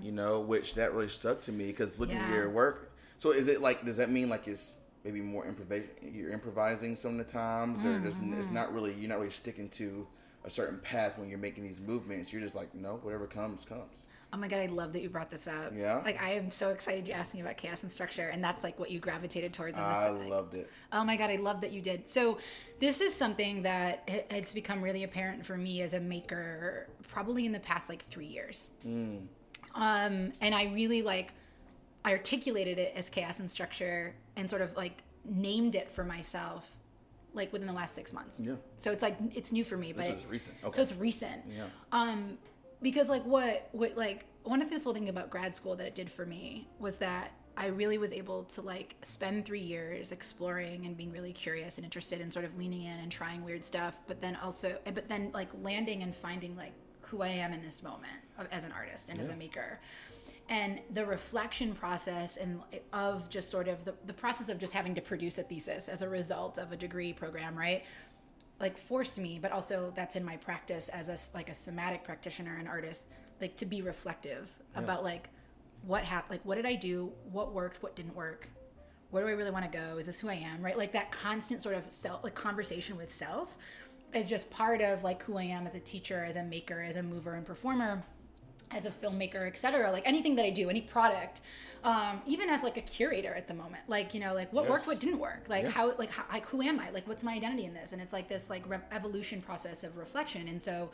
You know, which that really stuck to me because looking at mm-hmm. Yeah. your work. So is it like, does that mean like it's maybe more improvis- You're improvising some of the times, or just it's Mm-hmm. not really you're not really sticking to a certain path when you're making these movements. You're just like, no, whatever comes, comes. Oh my god, I love that you brought this up. Yeah? Like I am so excited you asked me about chaos and structure, and that's like what you gravitated towards on I side. loved it. Oh my god, I love that you did. So this is something that ha- has become really apparent for me as a maker, probably in the past like three years. Um, and I really like I articulated it as chaos and structure, and sort of like named it for myself, like within the last six months. Yeah. So it's like it's new for me, but This is recent. Okay. so it's recent. Yeah. Um, because like what what like one wonderful thing about grad school that it did for me was that I really was able to like spend three years exploring and being really curious and interested in sort of leaning in and trying weird stuff, but then also but then like landing and finding like who I am in this moment as an artist and as a maker. And the reflection process and of just sort of the, the process of just having to produce a thesis as a result of a degree program, right? Like forced me but also that's in my practice as a like a somatic practitioner and artist like to be reflective about like what happened like what did i do? What worked? What didn't work? Where do i really want to go? Is this who i am? Right? Like that constant sort of self like conversation with self is just part of like who i am as a teacher as a maker as a mover and performer as a filmmaker, etc. Like anything that I do, any product, um, even as like a curator at the moment, like you know, like what worked, what didn't work, like Yeah. how, like how, like who am I, like what's my identity in this, and it's like this like re- evolution process of reflection. And so,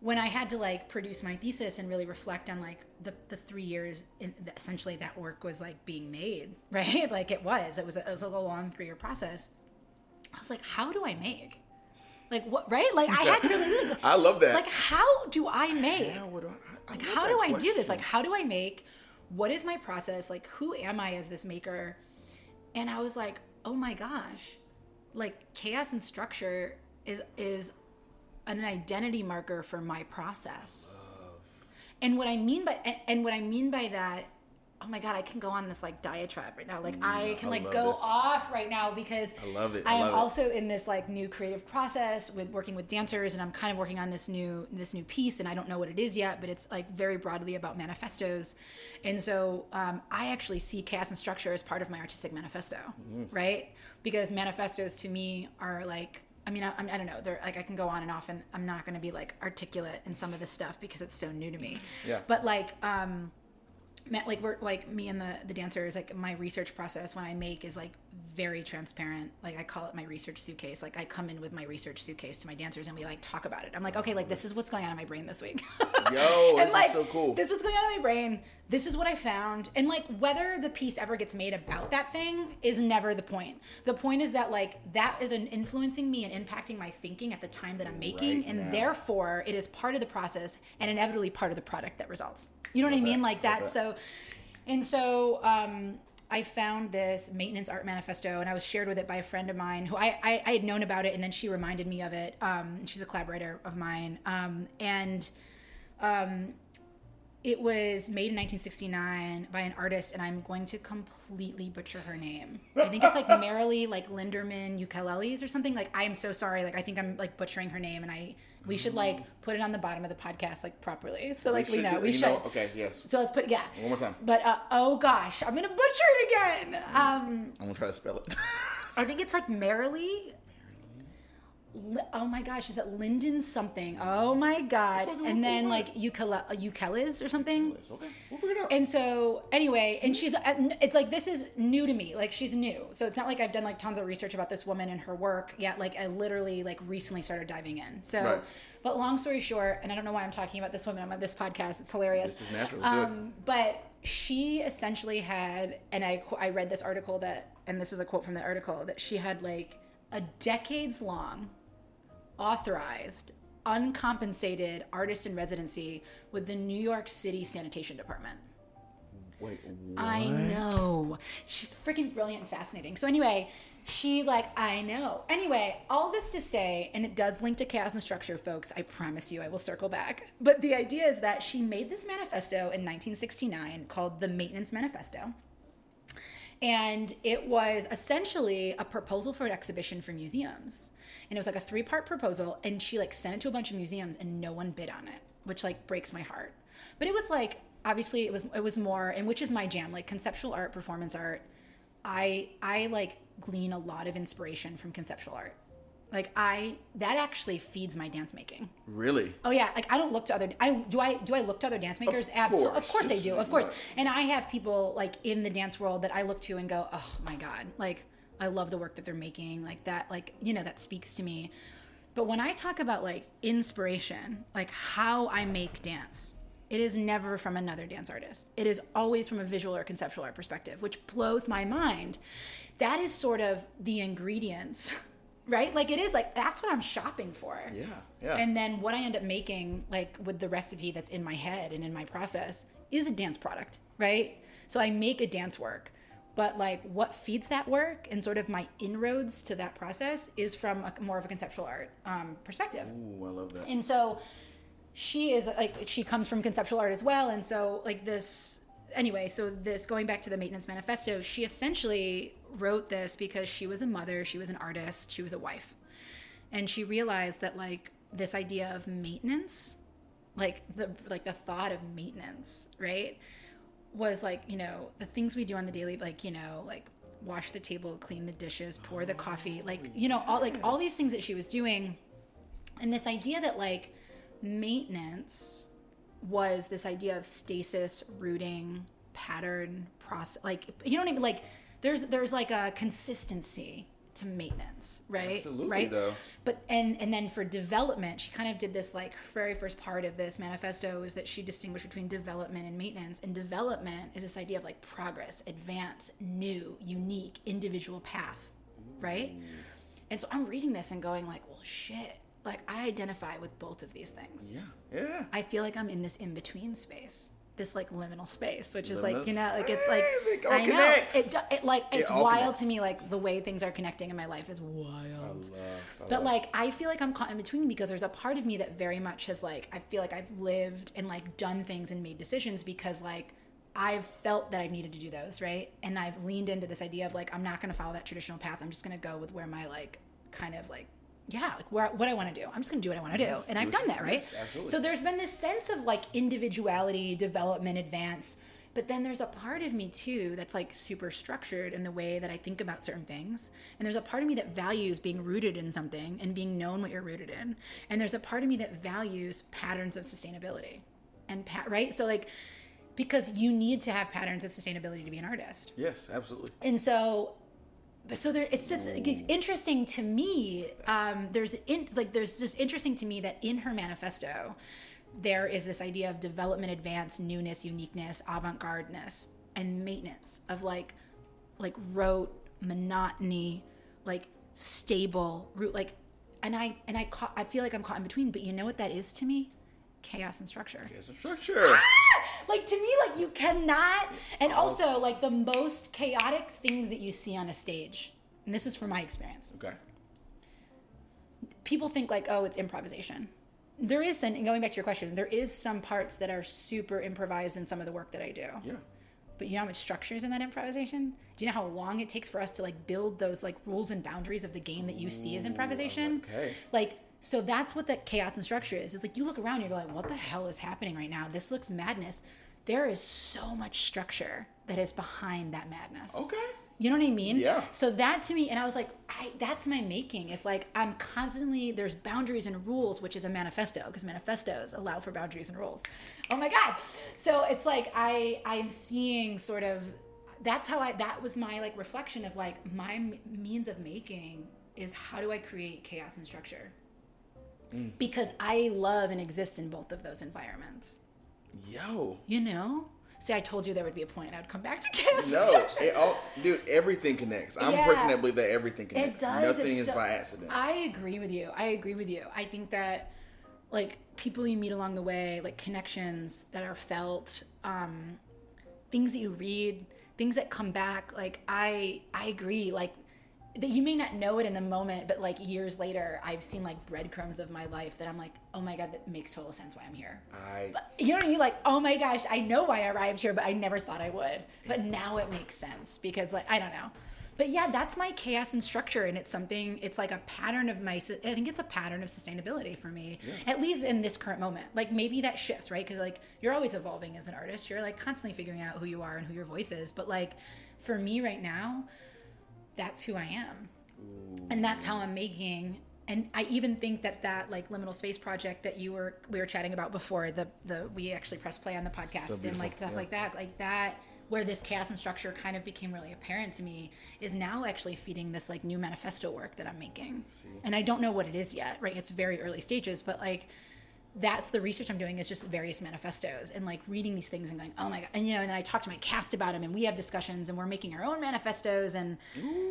when I had to like produce my thesis and really reflect on like the the three years, in, essentially that work was like being made, right? Like it was, it was, a, it was a long three year process. I was like, how do I make? Like what, right? Like I had to really I love that. like how do I make? Yeah, what do I, I like how do i do this like how do i make what is my process like who am i as this maker and i was like oh my gosh like chaos and structure is is an identity marker for my process and what i mean by and, and what i mean by that oh my god i can go on this like diatribe right now like i can I like go this. off right now because I love it. i I am it. also in this like new creative process with working with dancers and i'm kind of working on this new this new piece and i don't know what it is yet but it's like very broadly about manifestos and so um, i actually see chaos and structure as part of my artistic manifesto Mm-hmm. right because manifestos to me are like I mean, I, I don't know. They're like I can go on and off, and I'm not going to be like articulate in some of this stuff because it's so new to me. Yeah. But like, um, like we're like me and the the dancers like my research process when i make is like very transparent. Like i call it my research suitcase. Like i come in with my research suitcase to my dancers and we like talk about it. I'm like okay like this is what's going on in my brain this week. Yo, and this like is so cool. this is what's going on in my brain. This is what i found. And like whether the piece ever gets made about that thing is never the point. The point is that like that is an influencing me and impacting my thinking at the time that i'm making Right and now. therefore it is part of the process and inevitably part of the product that results. You know what i mean? that. like Love that. so and so um I found this maintenance art manifesto and I was shared with it by a friend of mine who I, I, I had known about it and then she reminded me of it. Um, she's a collaborator of mine. Um, and um, it was made in 1969 by an artist, and I'm going to completely butcher her name. I think it's like Marilee like Linderman Ukuleles or something. Like I am so sorry. Like I think I'm like butchering her name, and I we should like put it on the bottom of the podcast like properly, so like we, should know we you should. know- okay, yes. So let's put yeah. One more time. But uh, oh gosh, I'm gonna butcher it again. Um, I'm gonna try to spell it. I think it's like Marilee. Oh my gosh, is it Linden something? Oh my god! okay, And then like Ukele- uh, or something. Okay, we'll figure it out. And so anyway, and she's uh, it's like this is new to me. Like she's new, so it's not like I've done like tons of research about this woman and her work yet. Like I literally like recently started diving in. So, Right. but long story short, and I don't know why I'm talking about this woman on this podcast. It's hilarious. This is natural. Um, but she essentially had, and I I read this article that, and this is a quote from the article that she had like a decades long authorized uncompensated artist in residency with the New York City Sanitation Department. Wait, what? I know. She's freaking brilliant and fascinating. So anyway, she like I know. Anyway, all this to say, and it does link to chaos and structure, folks. I promise you, I will circle back. But the idea is that she made this manifesto in 1969 called the Maintenance Manifesto. And it was essentially a proposal for an exhibition for museums. And it was like a three part proposal. And she like sent it to a bunch of museums and no one bid on it, which like breaks my heart. But it was like, obviously it was, it was more, and which is my jam, like conceptual art, performance art. I, I like glean a lot of inspiration from conceptual art. Like I that actually feeds my dance making. Really? Oh yeah, like I don't look to other. I do I do I look to other dance makers? Absolutely, of course I do, of course. And I have people like in the dance world that I look to and go, oh my god, like I love the work that they're making, like that, like you know that speaks to me. But when I talk about like inspiration, like how I make dance, it is never from another dance artist. It is always from a visual or conceptual art perspective, which blows my mind. That is sort of the ingredients, right? Like it is like that's what I'm shopping for. Yeah. Yeah. And then what I end up making, like with the recipe that's in my head and in my process, is a dance product, right? So I make a dance work, but like what feeds that work and sort of my inroads to that process is from a, more of a conceptual art um, perspective. Ooh, I love that. And so she is like she comes from conceptual art as well and so like this anyway so this going back to the maintenance manifesto she essentially wrote this because she was a mother she was an artist she was a wife and she realized that like this idea of maintenance like the like the thought of maintenance right was like you know the things we do on the daily like you know like wash the table clean the dishes pour the coffee like you know all like all these things that she was doing. And this idea that like maintenance was this idea of stasis rooting pattern process like you know what i mean? Like there's there's like a consistency to maintenance right? Absolutely, right? though. but and and then for development she kind of did this like very first part of this manifesto is that she distinguished between development and maintenance. And development is this idea of like progress advance new unique individual path right? Mm. And so i'm reading this and going like well shit. Like i identify with both of these things. Yeah. Yeah. i feel like i'm in this in between space this like liminal space which is like you know like it's like it all i know it, it like it's all wild connects. to me like the way things are connecting in my life is wild Love, I but love- like I feel like I'm caught in between because there's a part of me that very much has like I feel like I've lived and like done things and made decisions because like I've felt that I've needed to do those, right? And I've leaned into this idea of like I'm not going to follow that traditional path. I'm just going to go with where my like kind of like yeah, like where what I want to do. I'm just going to do what I want to do. And I've done that, right? yes, absolutely. So there's been this sense of like individuality, development, advance. But then there's a part of me too that's like super structured in the way that I think about certain things. And there's a part of me that values being rooted in something and being known what you're rooted in. And there's a part of me that values patterns of sustainability. And pat right? So like because you need to have patterns of sustainability to be an artist yes, absolutely. and so so there it's just it's interesting to me um there's in, like there's just interesting to me that in her manifesto there is this idea of development advance newness uniqueness avant-gardeness and maintenance of like like rote monotony like stable root like and i and i ca- i feel like i'm caught in between but you know what that is to me chaos and structure It's a structure. Ah! like to me like you cannot and also like the most chaotic things that you see on a stage and this is from my experience okay. people think like oh it's improvisation there is and going back to your question there is some parts that are super improvised in some of the work that i do Yeah. but you know how much structure is in that improvisation do you know how long it takes for us to like build those like rules and boundaries of the game that you see as improvisation okay. like so that's what that chaos and structure is it's like you look around you're like what the hell is happening right now this looks madness there is so much structure that is behind that madness Okay. you know what I mean? Yeah. So that to me, and I was like, I, that's my making. It's like I'm constantly there's boundaries and rules, which is a manifesto because manifestos allow for boundaries and rules. Oh my god! So it's like I I'm seeing sort of that's how I that was my like reflection of like my m- means of making is how do I create chaos and structure because I love and exist in both of those environments. Yo. You know. See, I told you there would be a point. I would come back to and No, it all, dude. Everything connects. I'm Yeah. a person that believes that everything connects. It does. Nothing it's is so- by accident. I agree with you. I agree with you. I think that like people you meet along the way, like connections that are felt, um, things that you read, things that come back. Like I, I agree. Like that you may not know it in the moment, but like years later, I've seen like breadcrumbs of my life that I'm like, oh my god, that makes total sense why I'm here. I You know what I mean? Like, oh my gosh, I know why I arrived here, but I never thought I would. But now it makes sense because, like, I don't know. But yeah, that's my chaos and structure, and it's something. It's like a pattern of my. I think it's a pattern of sustainability for me, at least in this current moment. Like maybe that shifts, right? Because like you're always evolving as an artist. You're like constantly figuring out who you are and who your voice is. But like for me right now, that's who I am, and that's how I'm making. and I even think that that like liminal space project that you were we were chatting about before the the we actually press play on the podcast and like stuff yeah. like that like that where this chaos and structure kind of became really apparent to me is now actually feeding this like new manifesto work that I'm making. And I don't know what it is yet, right? It's very early stages, but like that's the research I'm doing is just various manifestos and like reading these things and going, oh my god, and you know, and then I talk to my cast about them and we have discussions and we're making our own manifestos and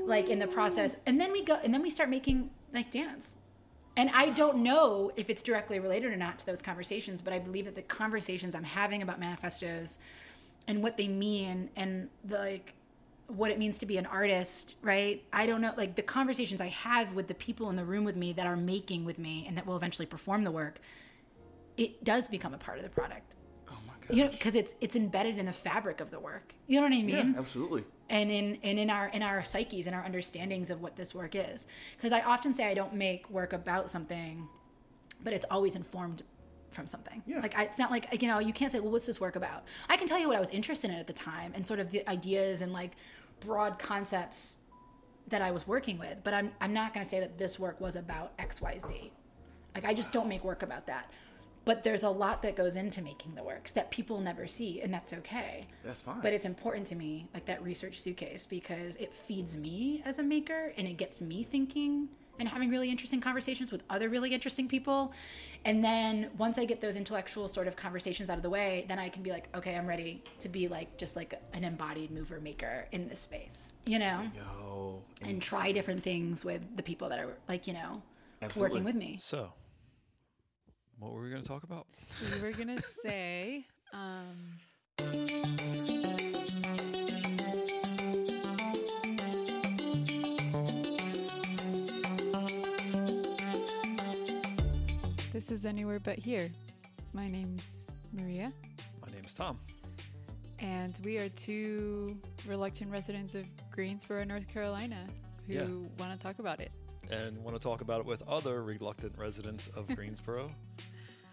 like in the process, and then we go and then we start making like dance. And I don't know if it's directly related or not to those conversations, but I believe that the conversations I'm having about manifestos and what they mean and the, like what it means to be an artist, right? I don't know, like the conversations I have with the people in the room with me that are making with me and that will eventually perform the work, it does become a part of the product. Oh my god. You know, because it's it's embedded in the fabric of the work. You know what I mean? yeah, absolutely. and in and in our in our psyches and our understandings of what this work is because i often say i don't make work about something but it's always informed from something Yeah. like I, it's not like you know you can't say well what's this work about i can tell you what i was interested in at the time and sort of the ideas and like broad concepts that i was working with but i'm, I'm not going to say that this work was about xyz like i just don't make work about that but there's a lot that goes into making the works that people never see and that's okay That's fine. but it's important to me like that research suitcase because it feeds me as a maker and it gets me thinking and having really interesting conversations with other really interesting people and then once i get those intellectual sort of conversations out of the way then i can be like okay i'm ready to be like just like an embodied mover maker in this space you know Yo. and try different things with the people that are like you know Absolutely. working with me So, what were we going to talk about? we were gonna say um this is anywhere but here my name's maria My name is Tom. and we are two reluctant residents of greensboro north carolina who Yeah. want to talk about it and want to talk about it with other reluctant residents of Greensboro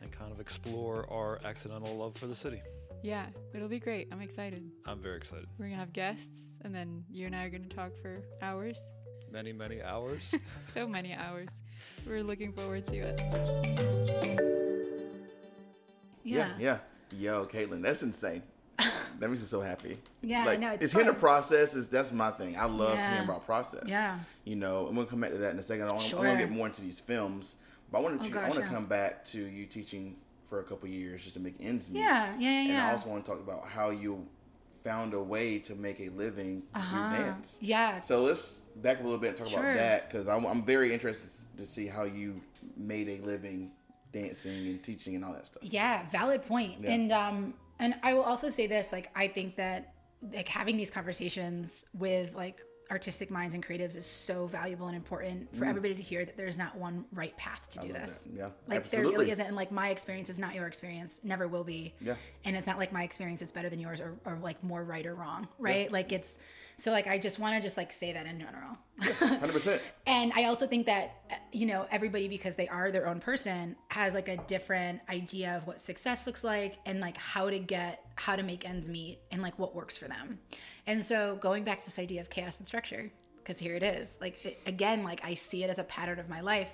and kind of explore our accidental love for the city. yeah it'll be great i'm excited I'm very excited. we're gonna have guests and then you and i are gonna talk for hours Many, many hours. so many hours. We're looking forward to it. Yeah. yeah, Yo, Caitlin, that's insane. that makes me so happy. Yeah, I like, know, it's It's hearing the process. Is that's my thing. I love Yeah. hearing about process. Yeah. You know, and we'll come back to that in a second. I want, I Sure. want to get more into these films, but I want to. Oh, I want to yeah. come back to you teaching for a couple years just to make ends meet. Yeah, yeah, yeah, And yeah. I also want to talk about how you found a way to make a living Uh-huh. through dance. Yeah. So let's back up a little bit and talk Sure. about that because I'm, I'm very interested to see how you made a living dancing and teaching and all that stuff. Yeah, valid point. Yeah. And um and I will also say this like I think that like having these conversations with like artistic minds and creatives is so valuable and important for everybody to hear that there's not one right path to do Mm. this. that. Yeah, Like there really isn't and like my experience is not your experience, never will be. Yeah. And it's not like my experience is better than yours or, or like more right or wrong, right? Like it's so like I just want to just like say that in general. Hundred percent. and i also think that you know everybody because they are their own person has like a different idea of what success looks like and like how to get how to make ends meet and like what works for them and so going back to this idea of chaos and structure because here it is like it, again like i see it as a pattern of my life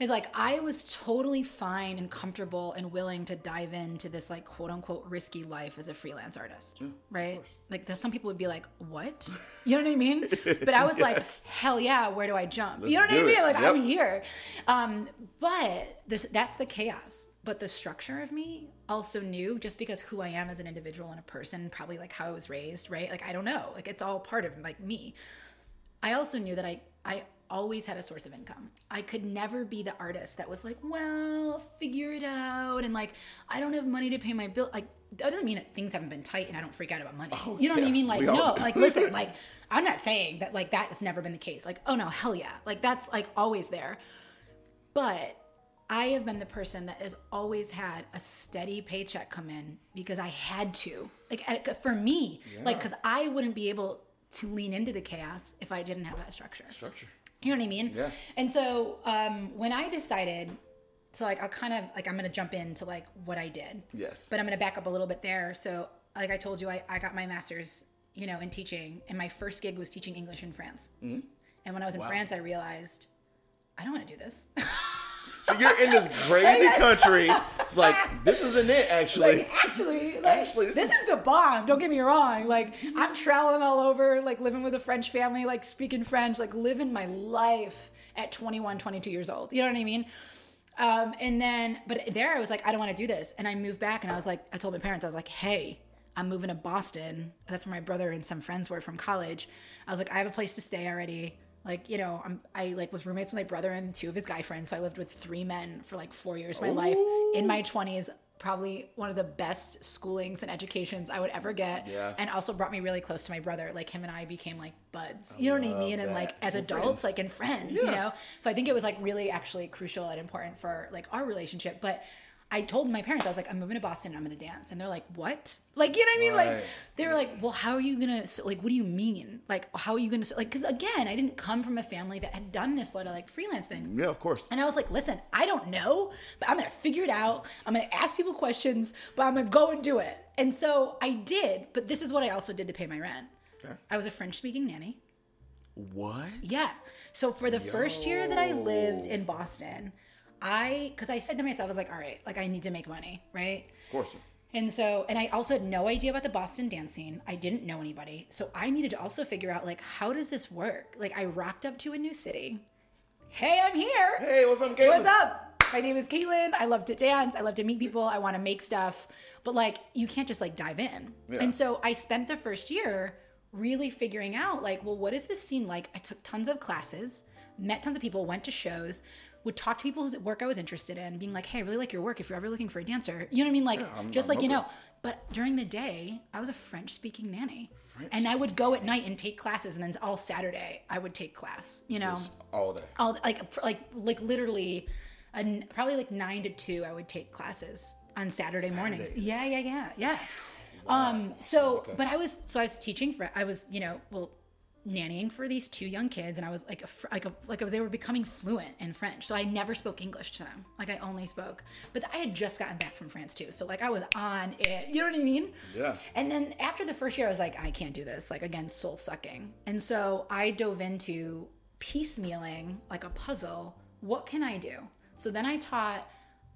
is like I was totally fine and comfortable and willing to dive into this like quote unquote risky life as a freelance artist, right? Like there's some people would be like, "What?" You know what I mean? But I was like, "Hell yeah! Where do I jump?" you know what I mean? it. Like Yep. I'm here. Um, but this, that's the chaos. But the structure of me also knew just because who I am as an individual and a person, probably like how I was raised, right? Like I don't know, like it's all part of like me. I also knew that I I always had a source of income. I could never be the artist that was like, well, figure it out and like I don't have money to pay my bill. Like that doesn't mean that things haven't been tight and I don't freak out about money. Oh, you know what. I mean? Like We no, all like listen, like I'm not saying that like that has never been the case. Like oh no, hell yeah. Like that's like always there. But I have been the person that has always had a steady paycheck come in because I had to. Like for me, like cuz I wouldn't be able to lean into the chaos if I didn't have that structure. Structure. You know what I mean? Yeah. And so um, when I decided, so like I'll kind of like I'm gonna jump into like what I did. Yes. But I'm gonna back up a little bit there. So like I told you, I, I got my master's, you know, in teaching, and my first gig was teaching English in France. And when I was in France, I realized I don't want to do this. So you're in this crazy country. Like this isn't it actually. like actually, like, Actually, this this, is- is, the bomb. Don't get me wrong. Like I'm traveling all over, like living with a French family, like speaking French, like living my life at 21, 22 years old. You know what I mean? Um, and then, but there I was like, I don't want to do this. And I moved back and I was like, I told my parents, I was like, hey, I'm moving to Boston. That's where my brother and some friends were from college. I was like, I have a place to stay already. Like, you know, I'm, I like was roommates with my brother and two of his guy friends. So I lived with three men for like four years of my life in my 20s. Probably one of the best schoolings and educations I would ever get. Yeah. And also brought me really close to my brother. Like him and I became like buds. You know what I mean? And like as And adults, friends. like and friends, you know? So I think it was like really actually crucial and important for like our relationship. But I told my parents, I was like, I'm moving to Boston and I'm gonna dance. And they're like, What? Like, you know what I mean? Right. Like they were like, Well, how are you gonna so, like what do you mean? Like, how are you gonna like because again, I didn't come from a family that had done this sort of like freelance thing. Yeah, of course. And I was like, listen, I don't know, but I'm gonna figure it out. I'm gonna ask people questions, but I'm gonna go and do it. And so I did, but this is what I also did to pay my rent. Okay. I was a French speaking nanny. What? Yeah. So for the first year that I lived in Boston, I because I said to myself, I was like, all right, like I need to make money, right? Of course. And so, and I also had no idea about the Boston dance scene. I didn't know anybody. So I needed to also figure out like how does this work? Like I rocked up to a new city. Hey, I'm here. Hey, what's up, Caitlin? What's up? My name is Caitlin. I love to dance. I love to meet people. I want to make stuff. But like, you can't just like dive in. Yeah. And so I spent the first year really figuring out like, well, what is this scene like? I took tons of classes, met tons of people, went to shows, would talk to people whose work I was interested in, being like, hey, I really like your work. If you're ever looking for a dancer, you know what I mean? Like, I'm- just I'm like, you know, but during the day, I was a French speaking nanny. and I would go at night and take classes. And then all Saturday, I would take class, you know? Just all day. all like like like literally an, probably like nine to two i would take classes on saturday mornings Saturdays. yeah yeah yeah yeah um so but i was so i was teaching for i was you know well nannying for these two young kids and i was like a, like a, like a, they were becoming fluent in french so i never spoke english to them like i only spoke but i had just gotten back from france too so like i was on it you know what i mean Yeah. and then after the first year, I was like, I can't do this. Like, again, soul sucking. And so I dove into piecemealing like a puzzle. What can I do? So then I taught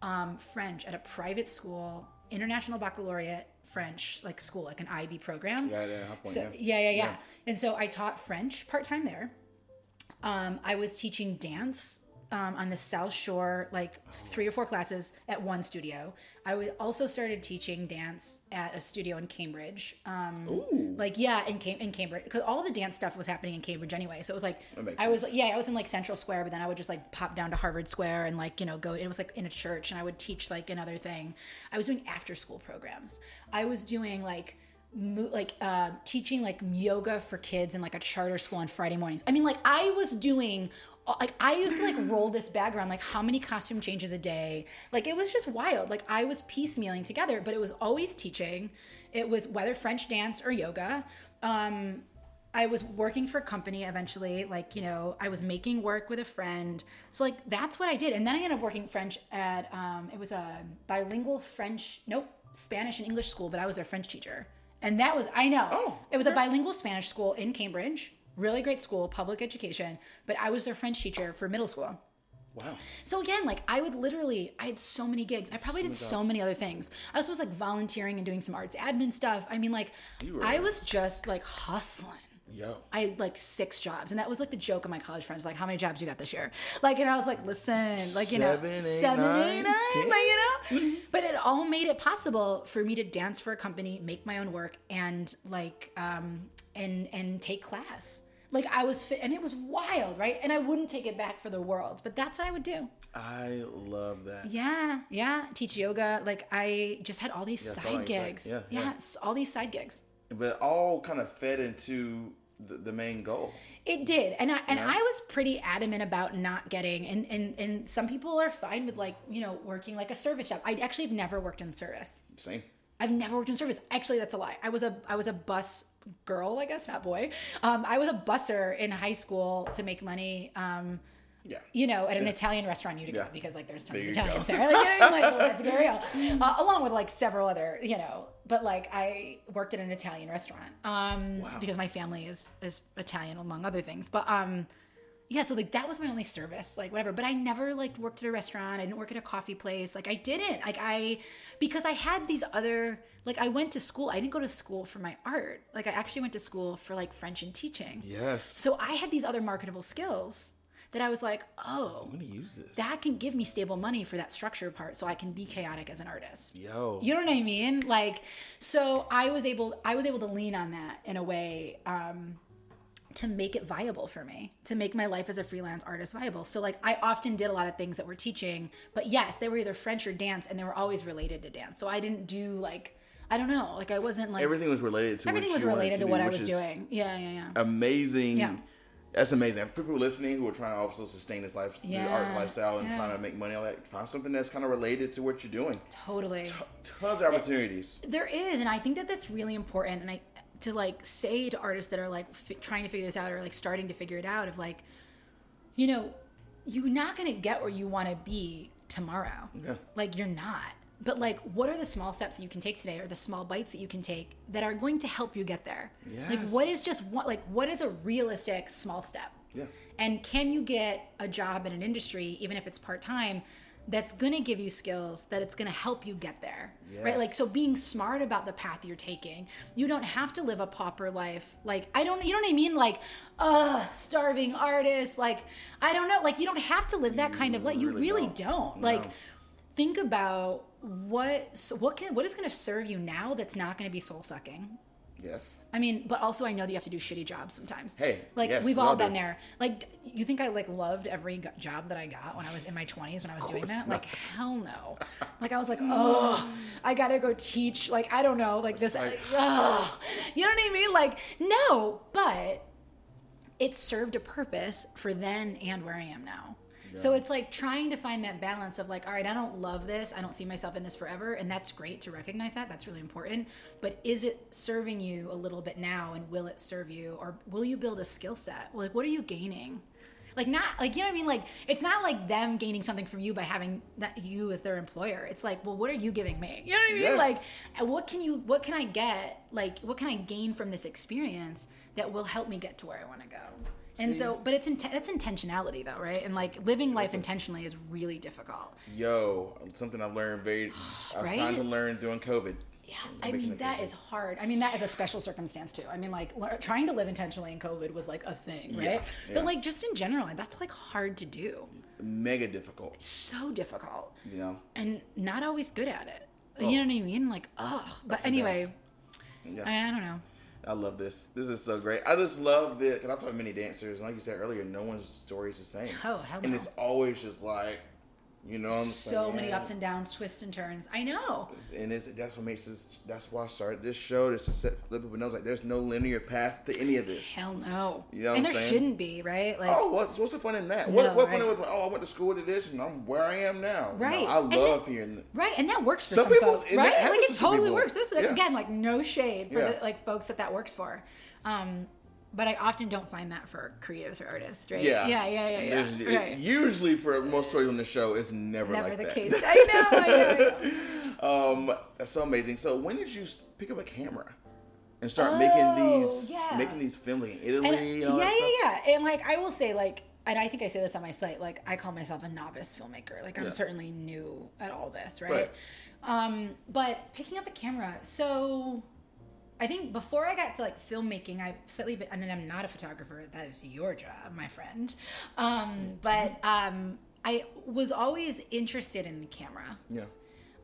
um, French at a private school, International Baccalaureate French, like school, like an IB program. Yeah, yeah, So, yeah. yeah, yeah, yeah. And so I taught French part time there. Um, I was teaching dance um, on the South Shore, like three or four classes at one studio. I was also started teaching dance at a studio in Cambridge. Um, Ooh. like yeah, in Cam- in Cambridge, because all the dance stuff was happening in Cambridge anyway. So it was like I was yeah, I was in like Central Square, but then I would just like pop down to Harvard Square and like you know go. It was like in a church, and I would teach like another thing. I was doing after school programs. I was doing like like uh, teaching like yoga for kids in like a charter school on Friday mornings. I mean, like I was doing. Like I used to like roll this bag around like how many costume changes a day. Like it was just wild. Like I was piecemealing together, but it was always teaching. It was whether French dance or yoga. Um, I was working for a company eventually. Like, you know, I was making work with a friend. So, like, that's what I did. And then I ended up working French at, um, it was a bilingual French, nope, Spanish and English school, but I was their French teacher. And that was, I know. Oh, It was a bilingual Spanish school in Cambridge. Really great school, public education. But I was their French teacher for middle school. Wow. So again, like I would literally, I had so many gigs. I probably did so many other things. I also was like volunteering and doing some arts admin stuff. I mean, like were- I was just like hustling. Yo. I had like six jobs, and that was like the joke of my college friends. Like, how many jobs you got this year? Like, and I was like, listen, like you know, Seven, eight, seven, nine, eight, nine, like you know. But it all made it possible for me to dance for a company, make my own work, and like, um, and and take class. Like I was fit, and it was wild, right? And I wouldn't take it back for the world, but that's what I would do. I love that. Yeah, yeah. Teach yoga. Like I just had all these Yeah, all side side. gigs. Yeah, yeah, yeah. all these side gigs. But all kind of fed into the, the main goal. It did, and I and I was pretty adamant about not getting. And and and some people are fine with like you know working like a service job. I actually have never worked in service. Same. I've never worked in service. Actually, that's a lie. I was a I was a bus girl, I guess, not boy. Um, I was a busser in high school to make money. Um, Yeah. you know, at an Italian restaurant Utica Yeah. because like there's tons There of Italians go. there. Like, you know, what I mean? like let's get real. Uh, along with like several other, you know, but like I worked at an Italian restaurant um, because my family is is Italian among other things. But um, yeah, so like that was my only service, like whatever. But I never like worked at a restaurant. I didn't work at a coffee place. Like I didn't. Like I because I had these other like I went to school. I didn't go to school for my art. Like I actually went to school for like French and teaching. Yes. So I had these other marketable skills that I was like, oh, I'm gonna use this. that can give me stable money for that structure part so I can be chaotic as an artist. Yo. You know what I mean? Like, so I was able, I was able to lean on that in a way um, to make it viable for me, to make my life as a freelance artist viable. So, like, I often did a lot of things that were teaching, but yes, they were either French or dance, and they were always related to dance. So I didn't do like, I don't know, like I wasn't like Everything was related to everything what was related to, do, what I was doing. Yeah, yeah, yeah. Amazing. Yeah. That's amazing. For people listening who are trying to also sustain this life, the art lifestyle, and yeah. trying to make money, like find something that's kind of related to what you're doing. totally. T- tons of opportunities. There is, and I think that that's really important. And I to like say to artists that are like f- trying to figure this out or like starting to figure it out of like, you know, you're not gonna get where you want to be tomorrow. Yeah. Like you're not. But like, what are the small steps that you can take today, or the small bites that you can take that are going to help you get there? Like, what is just what like what is a realistic small step? Yeah. And can you get a job in an industry, even if it's part time, that's going to give you skills that it's going to help you get there? Right? Like, so being smart about the path you're taking. You don't have to live a pauper life. Like, I don't, you know what I mean? Like, uh, starving artist. Like, I don't know. Like, you don't have to live that kind of life. You really don't. don't. Like, think about what, what can, what is going to serve you now that's not going to be soul sucking? Yes. I mean, but also I know that you have to do shitty jobs sometimes. Hey, like yes, we've all been do. there. Like, you think I like loved every job that I got when I was in my twenties when I was doing that? not. Like, hell no. Like I was like, oh, I gotta go teach. Like I don't know, like this. like- oh, you know what I mean? Like no, but it served a purpose for then and where I am now. So it's like trying to find that balance of like, all right, I don't love this. I don't see myself in this forever. And that's great to recognize that. That's really important. But is it serving you a little bit now? And will it serve you? Or will you build a skill set? Like, what are you gaining? Like, not like, you know what I mean? Like, it's not like them gaining something from you by having that you as their employer. It's like, well, what are you giving me? You know what I mean? Yes. Like, uh, what can you, what can I get? Like, what can I gain from this experience that will help me get to where I want to go? And See? so, but it's inten- it's intentionality though, right? And like living life intentionally is really difficult. Yo, something I've learned very. I was Right? trying to learn during COVID. Yeah, I mean that is hard. I mean that is a special circumstance too. I mean like lear- trying to live intentionally in COVID was like a thing, right? Yeah, But like just in general, that's like hard to do. Mega difficult. So difficult, You know. and not always good at it. Oh. You know what I mean? Like, oh. But anyway, Yeah. I, I don't know. I love this. This is so great. I just love that because I've taught many dancers, and like you said earlier, no one's story is the same. Oh, hell And no. it's always just like, you know, So many ups and downs, twists and turns. I know. and it's, that's what makes this. That's why I started this show. Just to set, let people know, like, there's no linear path to any of this. Hell no. You know and there saying? shouldn't be, right? Like, Oh, what's what's the fun in that? What No, what fun right. was? Oh, I went to school to this, and I'm where I am now. No, Right. I And love then- hearing. Right, and that works for Some some, people- folks, that right? Like it to totally people. works. This is Yeah. again like no shade for Yeah. the like folks that that works for, um, but I often don't find that for creatives or artists, right? Yeah, yeah, yeah, yeah, yeah. There's- it- right. usually, for most stories on the show, it's never, Never like the that. case. I know, I know. I know. Um, that's so amazing. So when did you pick up a camera and start Oh, making these yeah. making these films like in Italy And, and, all yeah, that stuff? yeah, yeah. And like I will say, like, and I think I say this on my site, like I call myself a novice filmmaker. Like I'm Yeah. certainly new at all this, right? Right. Um, but picking up a camera, so I think before I got to like filmmaking, I've slightly been, and I'm not a photographer. That is your job, my friend. Um, but um, I was always interested in the camera Yeah.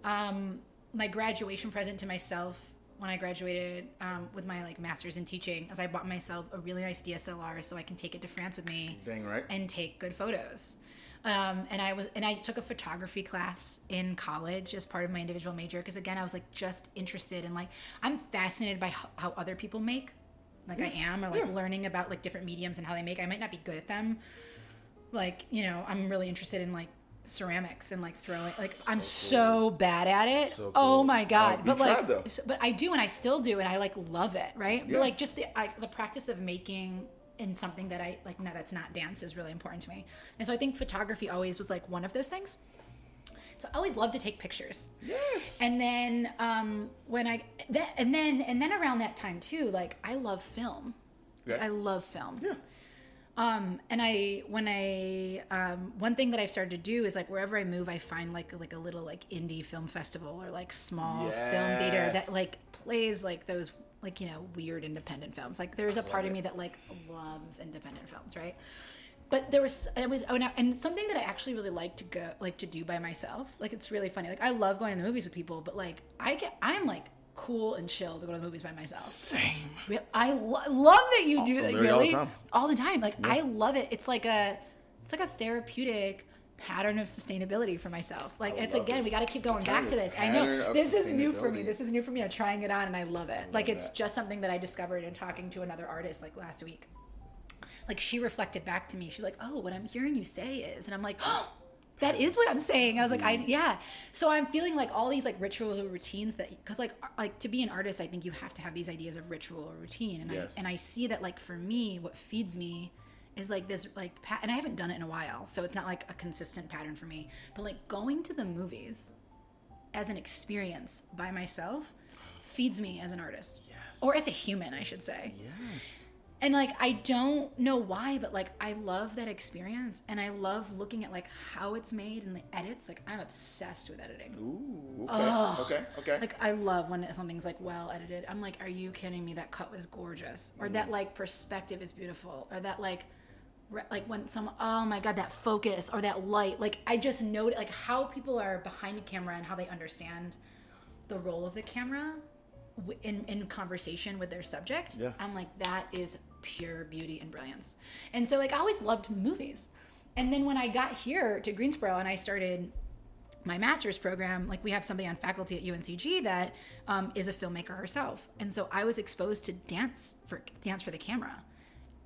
um, my graduation present to myself when I graduated um, with my like master's in teaching, is I bought myself a really nice DSLR so I can take it to France with me Dang right. and take good photos. Um, and I was and I took a photography class in college as part of my individual major because again I was like just interested in like I'm fascinated by how, how other people make, like I am, or like Yeah. learning about like different mediums and how they make. I might not be good at them, like you know i'm really interested in like ceramics and like throwing like i'm so bad at it. So oh my god. Uh, but like tried, so- but i do and i still do and i like love it right? Yeah. but like just the I, the practice of making in something that i like no that's not dance is really important to me and so i think photography always was like one of those things so i always loved to take pictures Yes. and then um when i that and then and then around that time too like i love film Okay. i love film yeah. Um, and I when I um, one thing that I've started to do is like wherever I move, I find like like a little like indie film festival or like small film theater that like plays like those like you know weird independent films. Like there's a part of me that like loves independent films, right? But there was it was oh, now, and something that I actually really like to go like to do by myself. Like it's really funny. Like I love going to the movies with people, but like I get I'm like cool and chill to go to the movies by myself. Same. I lo- love that you oh, do that. literally all the Really, time. all the time. Like I love it. It's like a, it's like a therapeutic pattern of sustainability for myself. Like it's love again, we got to keep going back to this this. I know this is new for me. This is new for me. I'm trying it on, and I love it. like it's that. just something that I discovered in talking to another artist like last week. Like she reflected back to me. She's like, "Oh, what I'm hearing you say is," and I'm like, "Oh." That is what I'm saying. I was like, I Mm. yeah. So I'm feeling like all these like rituals or routines that, because like like to be an artist, I think you have to have these ideas of ritual or routine, and Yes. I and I see that like for me, what feeds me is like this like pat, and I haven't done it in a while, so it's not like a consistent pattern for me. But like going to the movies as an experience by myself feeds me as an artist, Yes. or as a human, I should say. Yes. And like I don't know why, but like I love that experience and I love looking at like how it's made and the edits. Like I'm obsessed with editing. Ooh. Okay. Ugh. Okay. Okay. Like I love when something's like well edited. I'm like, are you kidding me? That cut was gorgeous, or mm. that like perspective is beautiful, or that like, like when some oh my god that focus or that light. Like I just know like how people are behind the camera and how they understand the role of the camera in in conversation with their subject. Yeah. I'm like that is pure beauty and brilliance. And so like I always loved movies. And then when I got here to Greensboro and I started my master's program, like we have somebody on faculty at UNCG that um, is a filmmaker herself, and so I was exposed to dance for dance for the camera,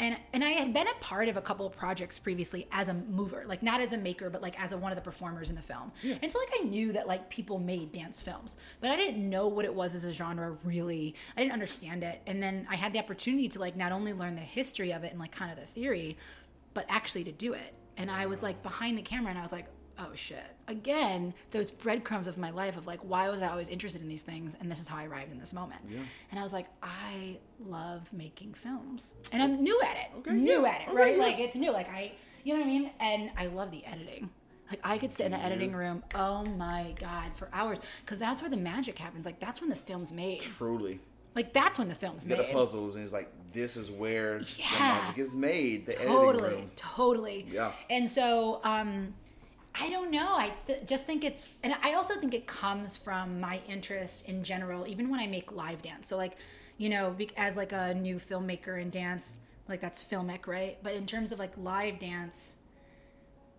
and and I had been a part of a couple of projects previously as a mover, like not as a maker, but like as a, one of the performers in the film, and so like I knew that like people made dance films, but I didn't know what it was as a genre really. I didn't understand it, and then I had the opportunity to like not only learn the history of it and like kind of the theory, but actually to do it, and I was like behind the camera, and I was like oh shit again those breadcrumbs of my life of like why was i always interested in these things and this is how i arrived in this moment and i was like i love making films and i'm new at it Okay, new yes. at it Okay, right yes. like it's new like i you know what i mean and i love the editing like i could sit in the editing room oh my god for hours because that's where the magic happens like that's when the film's made Truly. like that's when the film's Get the puzzles, and it's like this is where the Yeah. magic is made. The totally editing room. totally Yeah. and so um i don't know. I th- just think it's and i also think it comes from my interest in general even when i make live dance. So like you know be- as like a new filmmaker in dance like that's filmic right? But in terms of like live dance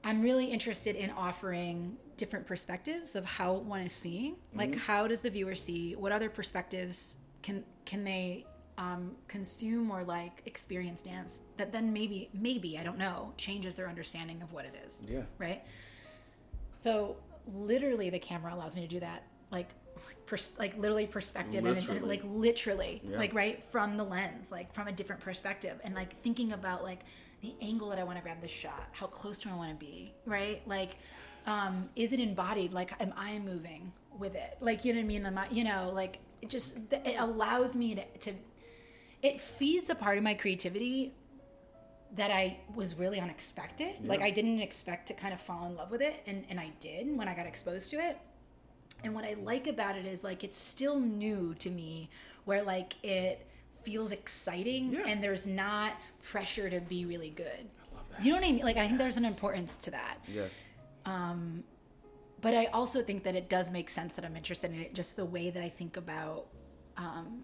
i'm really interested in offering different perspectives of how one is seeing. Like how does the viewer see? What other perspectives can can they um, consume or like experience dance that then maybe maybe i don't know changes their understanding of what it is Yeah. right so literally the camera allows me to do that like pers- like literally perspective and- and, like literally Yeah. like right from the lens like from a different perspective and like thinking about like the angle that i want to grab the shot how close do i want to be right? Like um is it embodied? Like am i moving with it? Like you know what i mean? Am I, you know like it just it allows me to, to it feeds a part of my creativity that I was really unexpected. Like I didn't expect to kind of fall in love with it and, and I did when I got exposed to it. And what I like about it is like it's still new to me where like it feels exciting Yeah. and there's not pressure to be really good. I love that. You know what I mean? Like I think there's an importance to that. Yes. Um, but I also think that it does make sense that I'm interested in it, just the way that I think about um,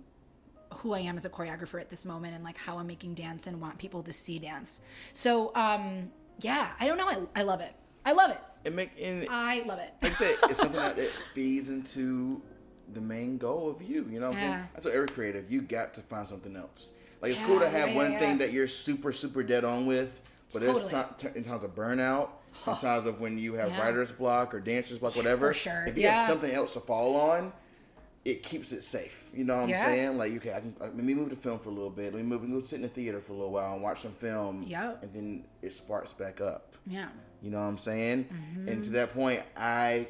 who I am as a choreographer at this moment and like how I'm making dance and want people to see dance. So, um, yeah, I don't know. I, I love it. I love it. It make and I love it. like I said, it's something that, feeds into the main goal of you. You know what I'm Yeah. saying? That's what every creative. You got to find something else. Like it's Yeah, cool to have yeah, one thing that you're super super dead on with, but there's Totally. ti- t- in times of burnout, in times of when you have writer's block or dancer's block, whatever. sure, If you have something else to fall on. It keeps it safe, you know what I'm saying? Like, okay, I can let me move to film for a little bit. Let me move, me go sit in the theater for a little while and watch some film. Yep. and then it sparks back up. Yeah. You know what I'm saying? Mm-hmm. And to that point, I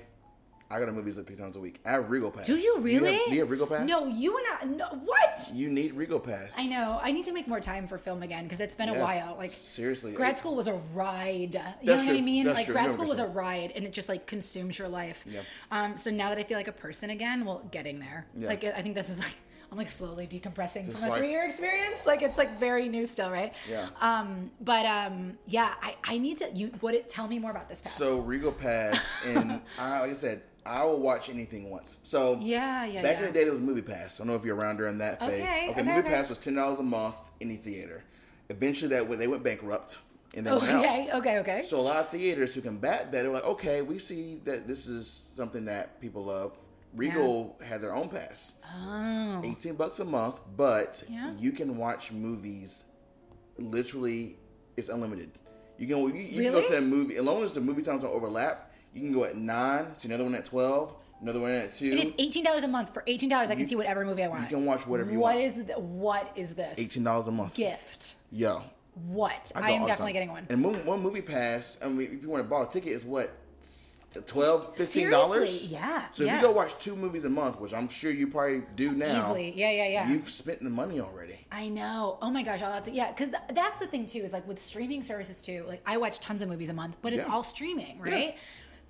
I go to movies like three times a week. I have Regal Pass. Do you really? Do you have, do you have Regal Pass? No, you and I. No, what? You need Regal Pass. I know. I need to make more time for film again because it's been a while. Like Seriously. grad school was a ride. You know That's what I mean? That's like true. grad school was a ride, and it just like consumes your life. Yeah. Um. So now that I feel like a person again, well, getting there. Yeah. Like I think this is like I'm like slowly decompressing Just from a like- three year experience. Like it's like very new still, right? Yeah. Um. But um. Yeah. I I need to. You would it tell me more about this pass? So Regal Pass, and I, like I said, I will watch anything once. So Yeah, yeah, Back yeah. in the day, it was Movie Pass. I don't know if you're around during that phase. Okay, okay, Movie okay. Pass was ten dollars a month any theater. Eventually, that they went bankrupt and they went out. okay. Okay. Okay. So a lot of theaters to combat that, were like, okay, we see that this is something that people love. Regal had their own pass, oh. eighteen bucks a month, but Yeah. you can watch movies. Literally, it's unlimited. You can you, you can go to a movie as long as the movie times don't overlap. You can go at nine, see another one at twelve, another one at two. And it's eighteen dollars a month. For eighteen dollars, I can see whatever movie I want. you can watch whatever you What want. is th- what is this Eighteen dollars a month. gift? Yo, What? I am the definitely time. getting one. And one, one movie pass. I mean, if you want to buy a ticket, is what 12 15 dollars. Seriously, yeah, So yeah. if you go watch two movies a month, which I'm sure you probably do now, Easily. Yeah, yeah, yeah. You've spent the money already. I know. Oh my gosh, I'll have to. Yeah, because th- that's the thing too. Is like with streaming services too. Like I watch tons of movies a month, but it's Yeah. all streaming, right?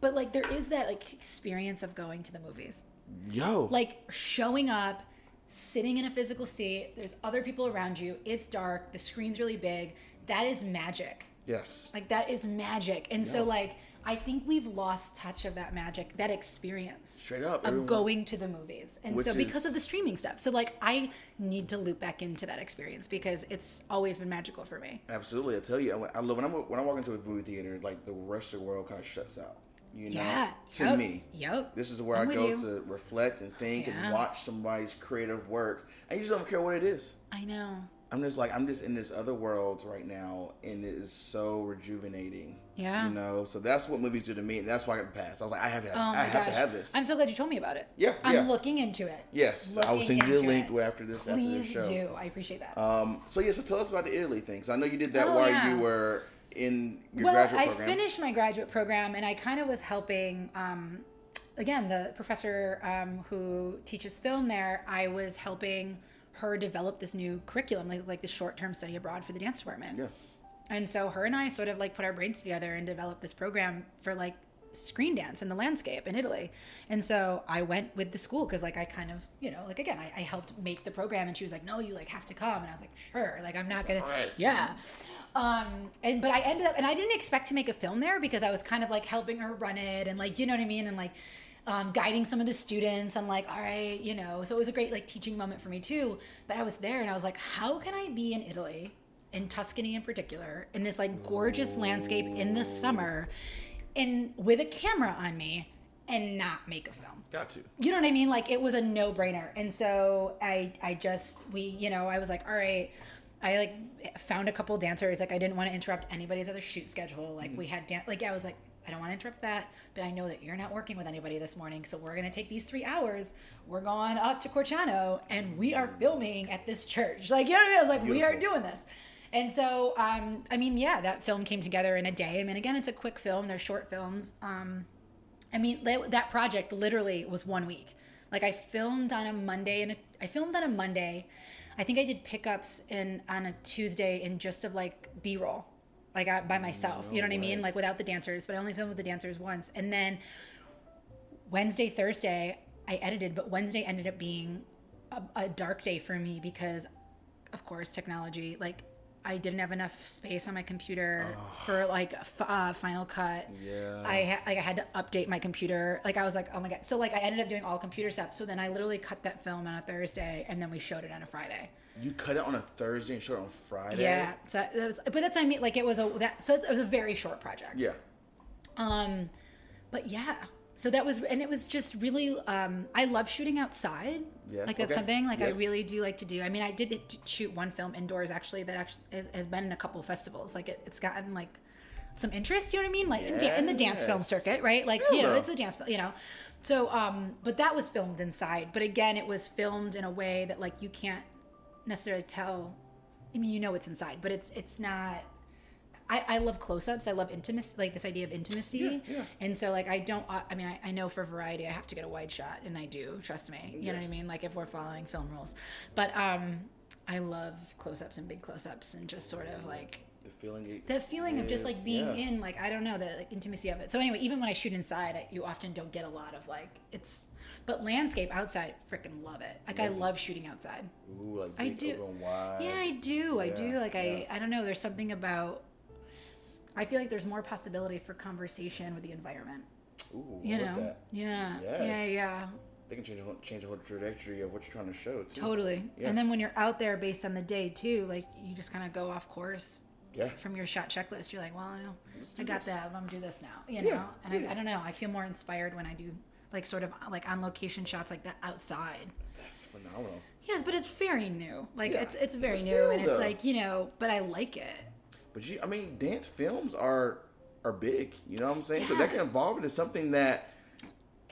But like there is that like experience of going to the movies, Yo, like showing up, sitting in a physical seat. There's other people around you. It's dark. The screen's really big. That is magic. yes, Like that is magic. And so like I think we've lost touch of that magic, that experience. Straight up, Of everyone- going to the movies. And so because is- of the streaming stuff. So like I need to loop back into that experience because it's always been magical for me. absolutely. I tell you, I, I love when I'm, when I walk into a movie theater, like the rest of the world kind of shuts out. You know, Yeah. to Yep. me, Yep. this is where I'm I go you. to reflect and think Yeah. and watch somebody's creative work. I just don't care what it is. I know. I'm just like I'm just in this other world right now, and it is so rejuvenating. Yeah. you know. So that's what movies do to me, and that's why I got the pass. I was like, I have to, Oh I have gosh. to have this. I'm so glad you told me about it. Yeah, I'm yeah. looking into it. yes, I will Looking send you a link it. after this after Please this show. do. I appreciate that. Um, so yeah, so tell us about the Italy thing. So I know you did that Oh, while you were in your well, graduate I program. finished my graduate program, and I kind of was helping. Um, again, the professor um, who teaches film there, I was helping her develop this new curriculum, like like the short term study abroad for the dance department. Yeah. And so her and I sort of like put our brains together and developed this program for like screen dance in the landscape in Italy. And so I went with the school because like I kind of, you know, like again, I, I helped make the program and she was like, no, you like have to come. And I was like, sure. Like I'm not going to, Alright. yeah. Um, and, but I ended up, and I didn't expect to make a film there because I was kind of like helping her run it and like, you know what I mean? And like, um, guiding some of the students. I'm like, all right, you know, so it was a great like teaching moment for me too. But I was there and I was like, how can I be in Italy, in Tuscany in particular, in this like gorgeous landscape in the summer, and with a camera on me, and not make a film? Got to. you know what I mean? Like it was a no brainer. And so I, I just, we, you know, I was like, all right, I like found a couple dancers. Like I didn't want to interrupt anybody's other shoot schedule. Like mm. we had, dan- like I was like, I don't want to interrupt that, but I know that you're not working with anybody this morning. So we're going to take these three hours. We're going up to Corciano and we are mm. filming at this church. Like, you know what I mean? I was like, we are doing this. And so, um, I mean, yeah, that film came together in a day. I mean, again, it's a quick film. They're short films. Um, I mean, that, project literally was one week. Like I filmed on a Monday and I filmed on a Monday. I think I did pickups in on a Tuesday in just of like B-roll, like I, by myself. you know what I mean? Like without the dancers, but I only filmed with the dancers once. And then Wednesday, Thursday, I edited, but Wednesday ended up being a, a dark day for me because, of course, technology. Like I didn't have enough space on my computer for like f- uh, Final Cut. Yeah. I ha- like I had to update my computer. Like I was like, oh my god. So like I ended up doing all computer stuff. So then I literally cut that film on a Thursday, and then we showed it on a Friday. You cut it on a Thursday and showed it on Friday. Yeah. So that was, but that's what I mean. Like it was a that. So it was a very short project. Yeah. Um, but yeah. So that was, and it was just really. Um, I love shooting outside. Yes, Like that's okay. something like Yes. I really do like to do. I mean, I did shoot one film indoors actually that actually has- been in a couple of festivals. Like it, it's gotten like some interest. You know what I mean? Like in, da- in the dance film circuit, right? Like you know, it's a dance film. You know. So, um, but that was filmed inside. But again, it was filmed in a way that like you can't necessarily tell. I mean, you know it's inside, but it's it's not. I, I love close-ups. I love intimacy, like this idea of intimacy. Yeah, yeah. And so like I don't. I mean, I, I know for variety, I have to get a wide shot, and I do. Trust me. You know what I mean? Like if we're following film rules, but um, I love close-ups and big close-ups, and just sort of like The feeling. that feeling of just like being yeah. in like i don't know the like intimacy of it so anyway even when i shoot inside I, you often don't get a lot of like it's but landscape outside freaking love it like i love shooting outside Ooh, like I do. yeah i do i do yeah, like i i don't know there's something about i feel like there's more possibility for conversation with the environment Ooh, you know that. yeah yeah Yes. yeah They can change the whole, change the whole trajectory of what you're trying to show too. totally Yeah. and then when you're out there based on the day too like you just kind of go off course Yeah. from your shot checklist, you're like, well, you know, Let's do I got this. that. I'm gonna do this now. You know, Yeah, and yeah. I, I don't know. I feel more inspired when I do like sort of like on location shots like that outside. That's phenomenal. Yes, but it's very new. Like Yeah, it's it's very but new, still, and it's though. like you know, but I like it. But you, I mean, dance films are are big. You know what I'm saying? So that can evolve into something that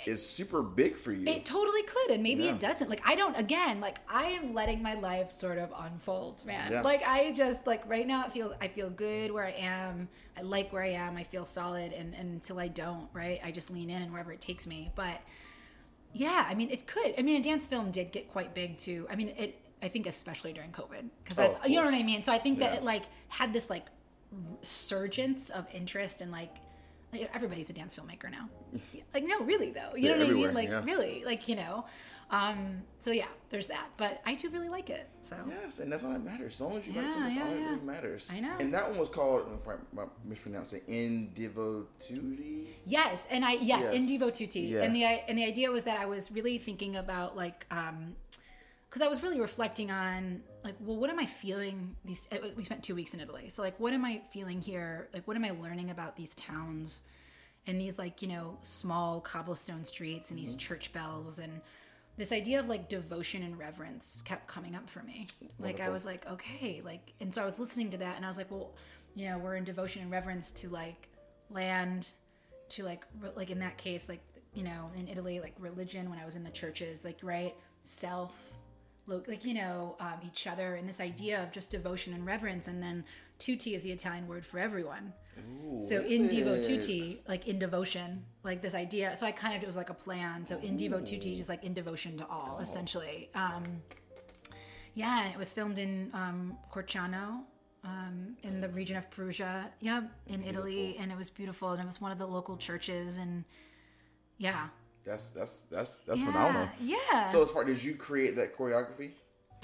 is super big for you. It totally could, and maybe Yeah. it doesn't. Like I don't. Again, like I am letting my life sort of unfold, man. Yeah. Like I just like right now, it feels I feel good where I am. I like where I am. I feel solid, and, and until I don't, right, I just lean in and wherever it takes me. But yeah, I mean, it could. I mean, a dance film did get quite big too. I mean, it. I think especially during COVID, because Oh, that's of you know what I mean. So I think that Yeah. it like had this like surgence of interest and like. Like everybody's a dance filmmaker now. Like no, really though. You They're know what I mean? Like yeah. really, like you know. Um, so yeah, there's that. But I do really like it. So Yes, and that's all that matters. As long as you Yeah, something, that's yeah, all that really matters. I know. And that one was called, I'm mispronouncing it, In Devo Tutti. yes, and I yes, Yes. Devo Tutti. Yeah. And the and the idea was that I was really thinking about like um because I was really reflecting on like, well, what am I feeling? These eh, we spent two weeks in Italy, so like, what am I feeling here? Like, what am I learning about these towns and these like you know small cobblestone streets and these mm-hmm. church bells and this idea of like devotion and reverence kept coming up for me. Like I was like, okay, like, and so I was listening to that, and I was like, well, you know, we're in devotion and reverence to like land, to like re- like in that case, like you know, in Italy, like religion. When I was in the churches, like right, self, like you know, um, each other, and this idea of just devotion and reverence, and then tutti is the Italian word for everyone. Ooh, So in devo it? tutti, like in devotion, like this idea. So I kind of it was like a plan. So in devo tutti is like in devotion to all, essentially. Um, yeah, and it was filmed in um, Corciano, um, in the region of Perugia. Yeah, in Italy, and it was beautiful. And it was one of the local churches, and yeah, That's that's that's that's yeah, phenomenal. yeah. So as far did you create that choreography?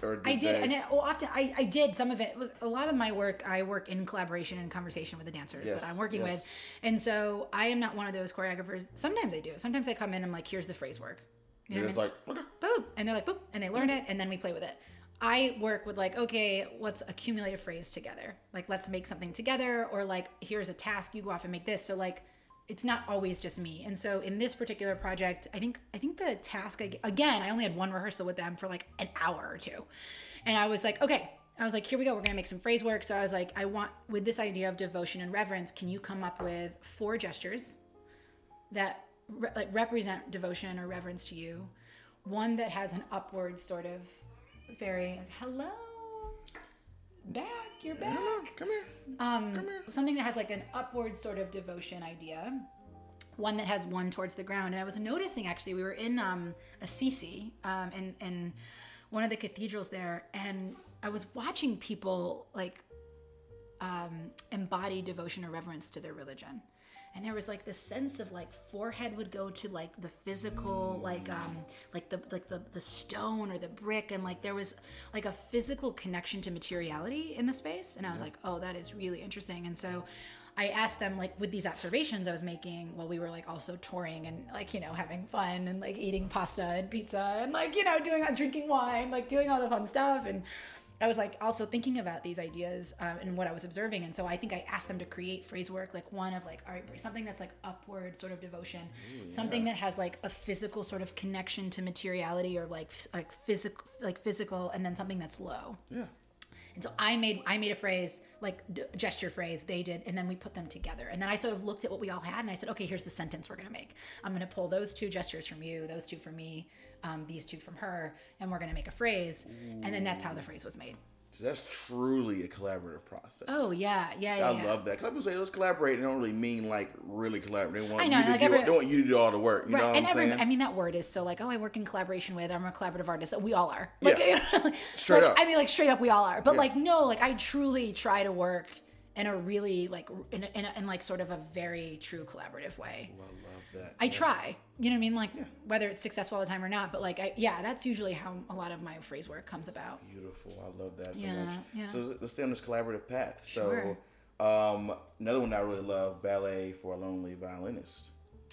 Or I did, they- and it, well, often I, I did some of it. Was a lot of my work. I work in collaboration and conversation with the dancers Yes, that I'm working yes. with, and so I am not one of those choreographers. Sometimes I do. Sometimes I come in. and I'm like, here's the phrase work. You know You're what I mean? like, okay. boop, and they're like boop, and they learn it, and then we play with it. I work with like, okay, let's accumulate a phrase together. Like, let's make something together, or like, here's a task, you go off and make this. So like, it's not always just me. And so in this particular project, I think I think the task again, I only had one rehearsal with them for like an hour or two, and I was like, okay. I was like, here we go. We're gonna make some phrase work. So I was like, I want with this idea of devotion and reverence. Can you come up with four gestures that re- like represent devotion or reverence to you one that has an upward sort of very hello back you're back Come here, come here. um Come here. something that has like an upward sort of devotion idea one that has one towards the ground and i was noticing actually we were in um assisi um in in one of the cathedrals there and i was watching people like um, embody devotion or reverence to their religion. And there was like this sense of like forehead would go to like the physical, like um, like the like the the stone or the brick, and like there was like a physical connection to materiality in the space. And I was like, oh, that is really interesting. And so I asked them like with these observations I was making while we were like also touring and like you know having fun and like eating pasta and pizza and like you know doing drinking wine, like doing all the fun stuff and. I was like also thinking about these ideas um, and what I was observing, and so I think I asked them to create phrase work, like one of like all right, something that's like upward sort of devotion, something that has like a physical sort of connection to materiality or like like physical like physical, and then something that's low. Yeah. And so I made I made a phrase like d- gesture phrase they did, and then we put them together. And then I sort of looked at what we all had, and I said, okay, here's the sentence we're gonna make. I'm gonna pull those two gestures from you, those two from me, um, these two from her, and we're gonna make a phrase. And then that's how the phrase was made. So that's truly a collaborative process. Oh yeah, yeah, yeah. I yeah. love that. 'Cause People say let's collaborate. They don't really mean like really collaborate. They want I know, you to like do. every- they want you to do all the work. You know what and I'm every, saying? I mean, that word is so like, oh, I work in collaboration with. I'm a collaborative artist. We all are. Like, Yeah. like, Straight up. I mean, like straight up, we all are. But Yeah. like, no, like I truly try to work in a really like in, a, in, a, in like sort of a very true collaborative way. I love that. I Yes. try. You know what I mean? Like whether it's successful all the time or not, but like, I, yeah, that's usually how a lot of my phrase work comes about. Beautiful. I love that so Yeah, much. yeah. So let's stay on this collaborative path. Sure. So um, another one that I really love, ballet for a lonely violinist.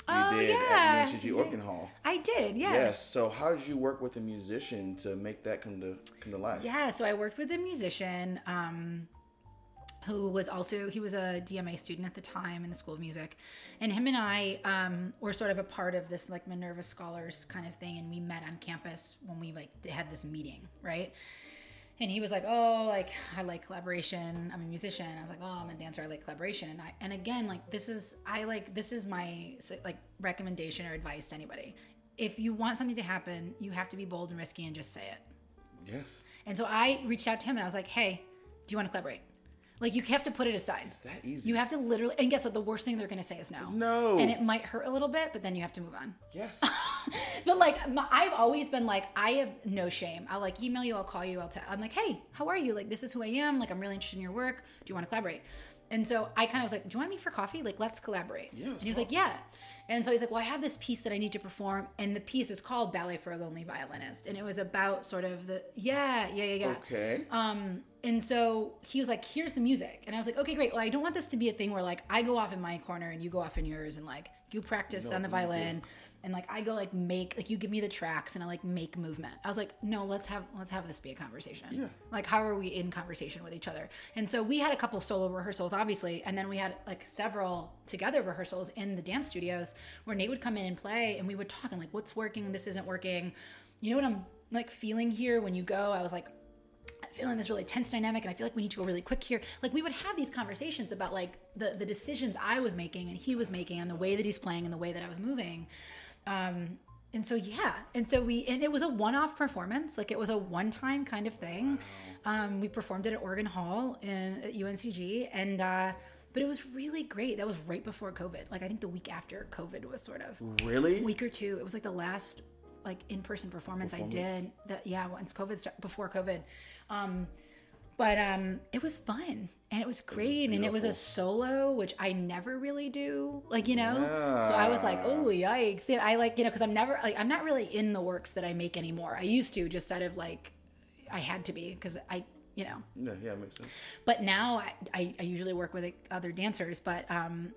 You Oh, did yeah. at UNCG Organ Hall. I did, yeah. Yes. So how did you work with a musician to make that come to come to life? Yeah, so I worked with a musician um, who was also he was a DMA student at the time in the School of Music, and him and I um, were sort of a part of this like Minerva Scholars kind of thing, and we met on campus when we like had this meeting, right? And he was like, "Oh, like I like collaboration. I'm a musician." I was like, "Oh, I'm a dancer. I like collaboration." And I and again, like this is I like this is my like recommendation or advice to anybody. If you want something to happen, you have to be bold and risky and just say it. Yes. And so I reached out to him and I was like, hey, do you want to collaborate? Like, you have to put it aside. It's that easy. You have to literally, and guess what? The worst thing they're going to say is no. no. And it might hurt a little bit, but then you have to move on. Yes. But like, my, I've always been like, I have no shame. I'll like email you, I'll call you, I'll tell. I'm like, hey, how are you? Like, this is who I am. Like, I'm really interested in your work. Do you want to collaborate? And so I kind of was like, do you want me for coffee? Like, let's collaborate. Yeah, and he was like, yeah. And so he's like, well, I have this piece that I need to perform, and the piece is called Ballet for a Lonely Violinist, and it was about sort of the yeah, yeah, yeah, yeah. okay. Um, and so he was like, "Here's the music," and I was like, "Okay, great. Well, I don't want this to be a thing where like I go off in my corner and you go off in yours, and like you practice on the violin, and like I go like make like you give me the tracks and I like make movement." I was like, "No, let's have let's have this be a conversation. Yeah. Like, how are we in conversation with each other?" And so we had a couple solo rehearsals, obviously, and then we had like several together rehearsals in the dance studios where Nate would come in and play, and we would talk and like, "What's working? This isn't working." You know what I'm like feeling here when you go? I was like, feeling this really tense dynamic and I feel like we need to go really quick here. Like we would have these conversations about like the the decisions I was making and he was making and the way that he's playing and the way that I was moving. Um and so yeah, and so we and it was a one-off performance, like it was a one-time kind of thing. Um, we performed it at Organ Hall in, at UNCG, and uh, but it was really great. That was right before COVID. Like I think the week after COVID was sort of really? week or two. It was like the last like in person performance, I did. That yeah, once COVID before COVID, um, but um, it was fun and it was great and it was a solo, which I never really do. Like you know, so I was like, oh yikes! Yeah, I like you know because I'm never like I'm not really in the works that I make anymore. I used to just out of like I had to be because I you know Yeah, yeah, makes sense. but now I, I, I usually work with other dancers but um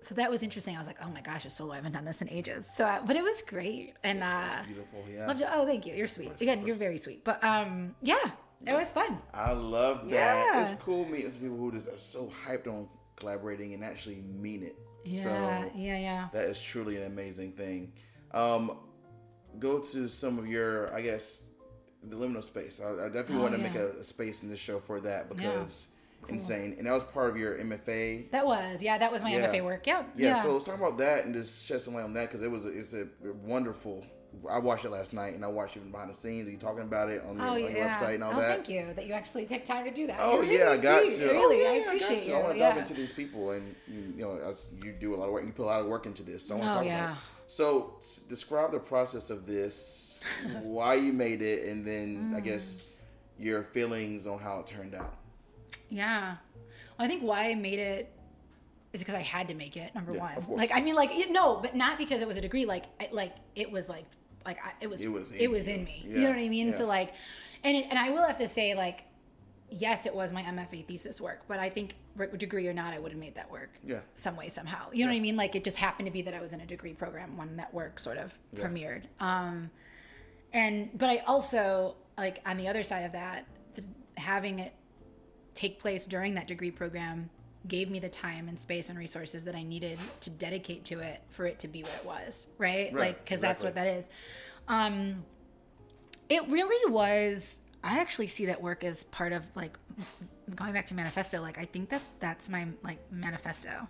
so that was interesting i was like oh my gosh a solo i haven't done this in ages so I, but it was great and uh Beautiful. Yeah. loved it oh thank you you're sweet again you're very sweet but um yeah it was fun I love that. Yeah. It's cool meeting some people who just are so hyped on collaborating and actually mean it. yeah So yeah yeah that is truly an amazing thing. Um, go to some of your, I guess, the liminal space. I, I definitely Oh, want to yeah. make a, a space in this show for that because insane. And that was part of your MFA. that was yeah that was my Yeah. mfa work yeah Yeah, so let's talk about that and just shed some light on that because it was a, it's a wonderful. I watched it last night and I watched it behind the scenes. Are you talking about it on your, Oh on your website and all oh, that. thank you that you actually take time to do that. Oh You're yeah, I got sweet. to. Really, oh, I yeah, appreciate got you. to. I want to yeah. dive into these people, and you, you know, as you do a lot of work, you put a lot of work into this. So I want to Oh, talk yeah. about. It. So describe the process of this, why you made it, and then Mm. I guess your feelings on how it turned out. Yeah. Well, I think why I made it is because I had to make it. Number Yeah, one, of course. like I mean, like it, no, but not because it was a degree. Like, I, like it was like, like I, it was, It was in it was in me. Yeah, You know what I mean? yeah. So like, and it, and I will have to say like, yes, it was my MFA thesis work, but I think degree or not, I would have made that work. Yeah. Some way, somehow. You know what I mean? Like it just happened to be that I was in a degree program when that work sort of Yeah. premiered. Um, and but I also like on the other side of that, the, having it take place during that degree program gave me the time and space and resources that I needed to dedicate to it for it to be what it was, right? Right, Like cuz that's what that is. Um it really was I actually see that work as part of like going back to manifesto like I think that that's my like manifesto.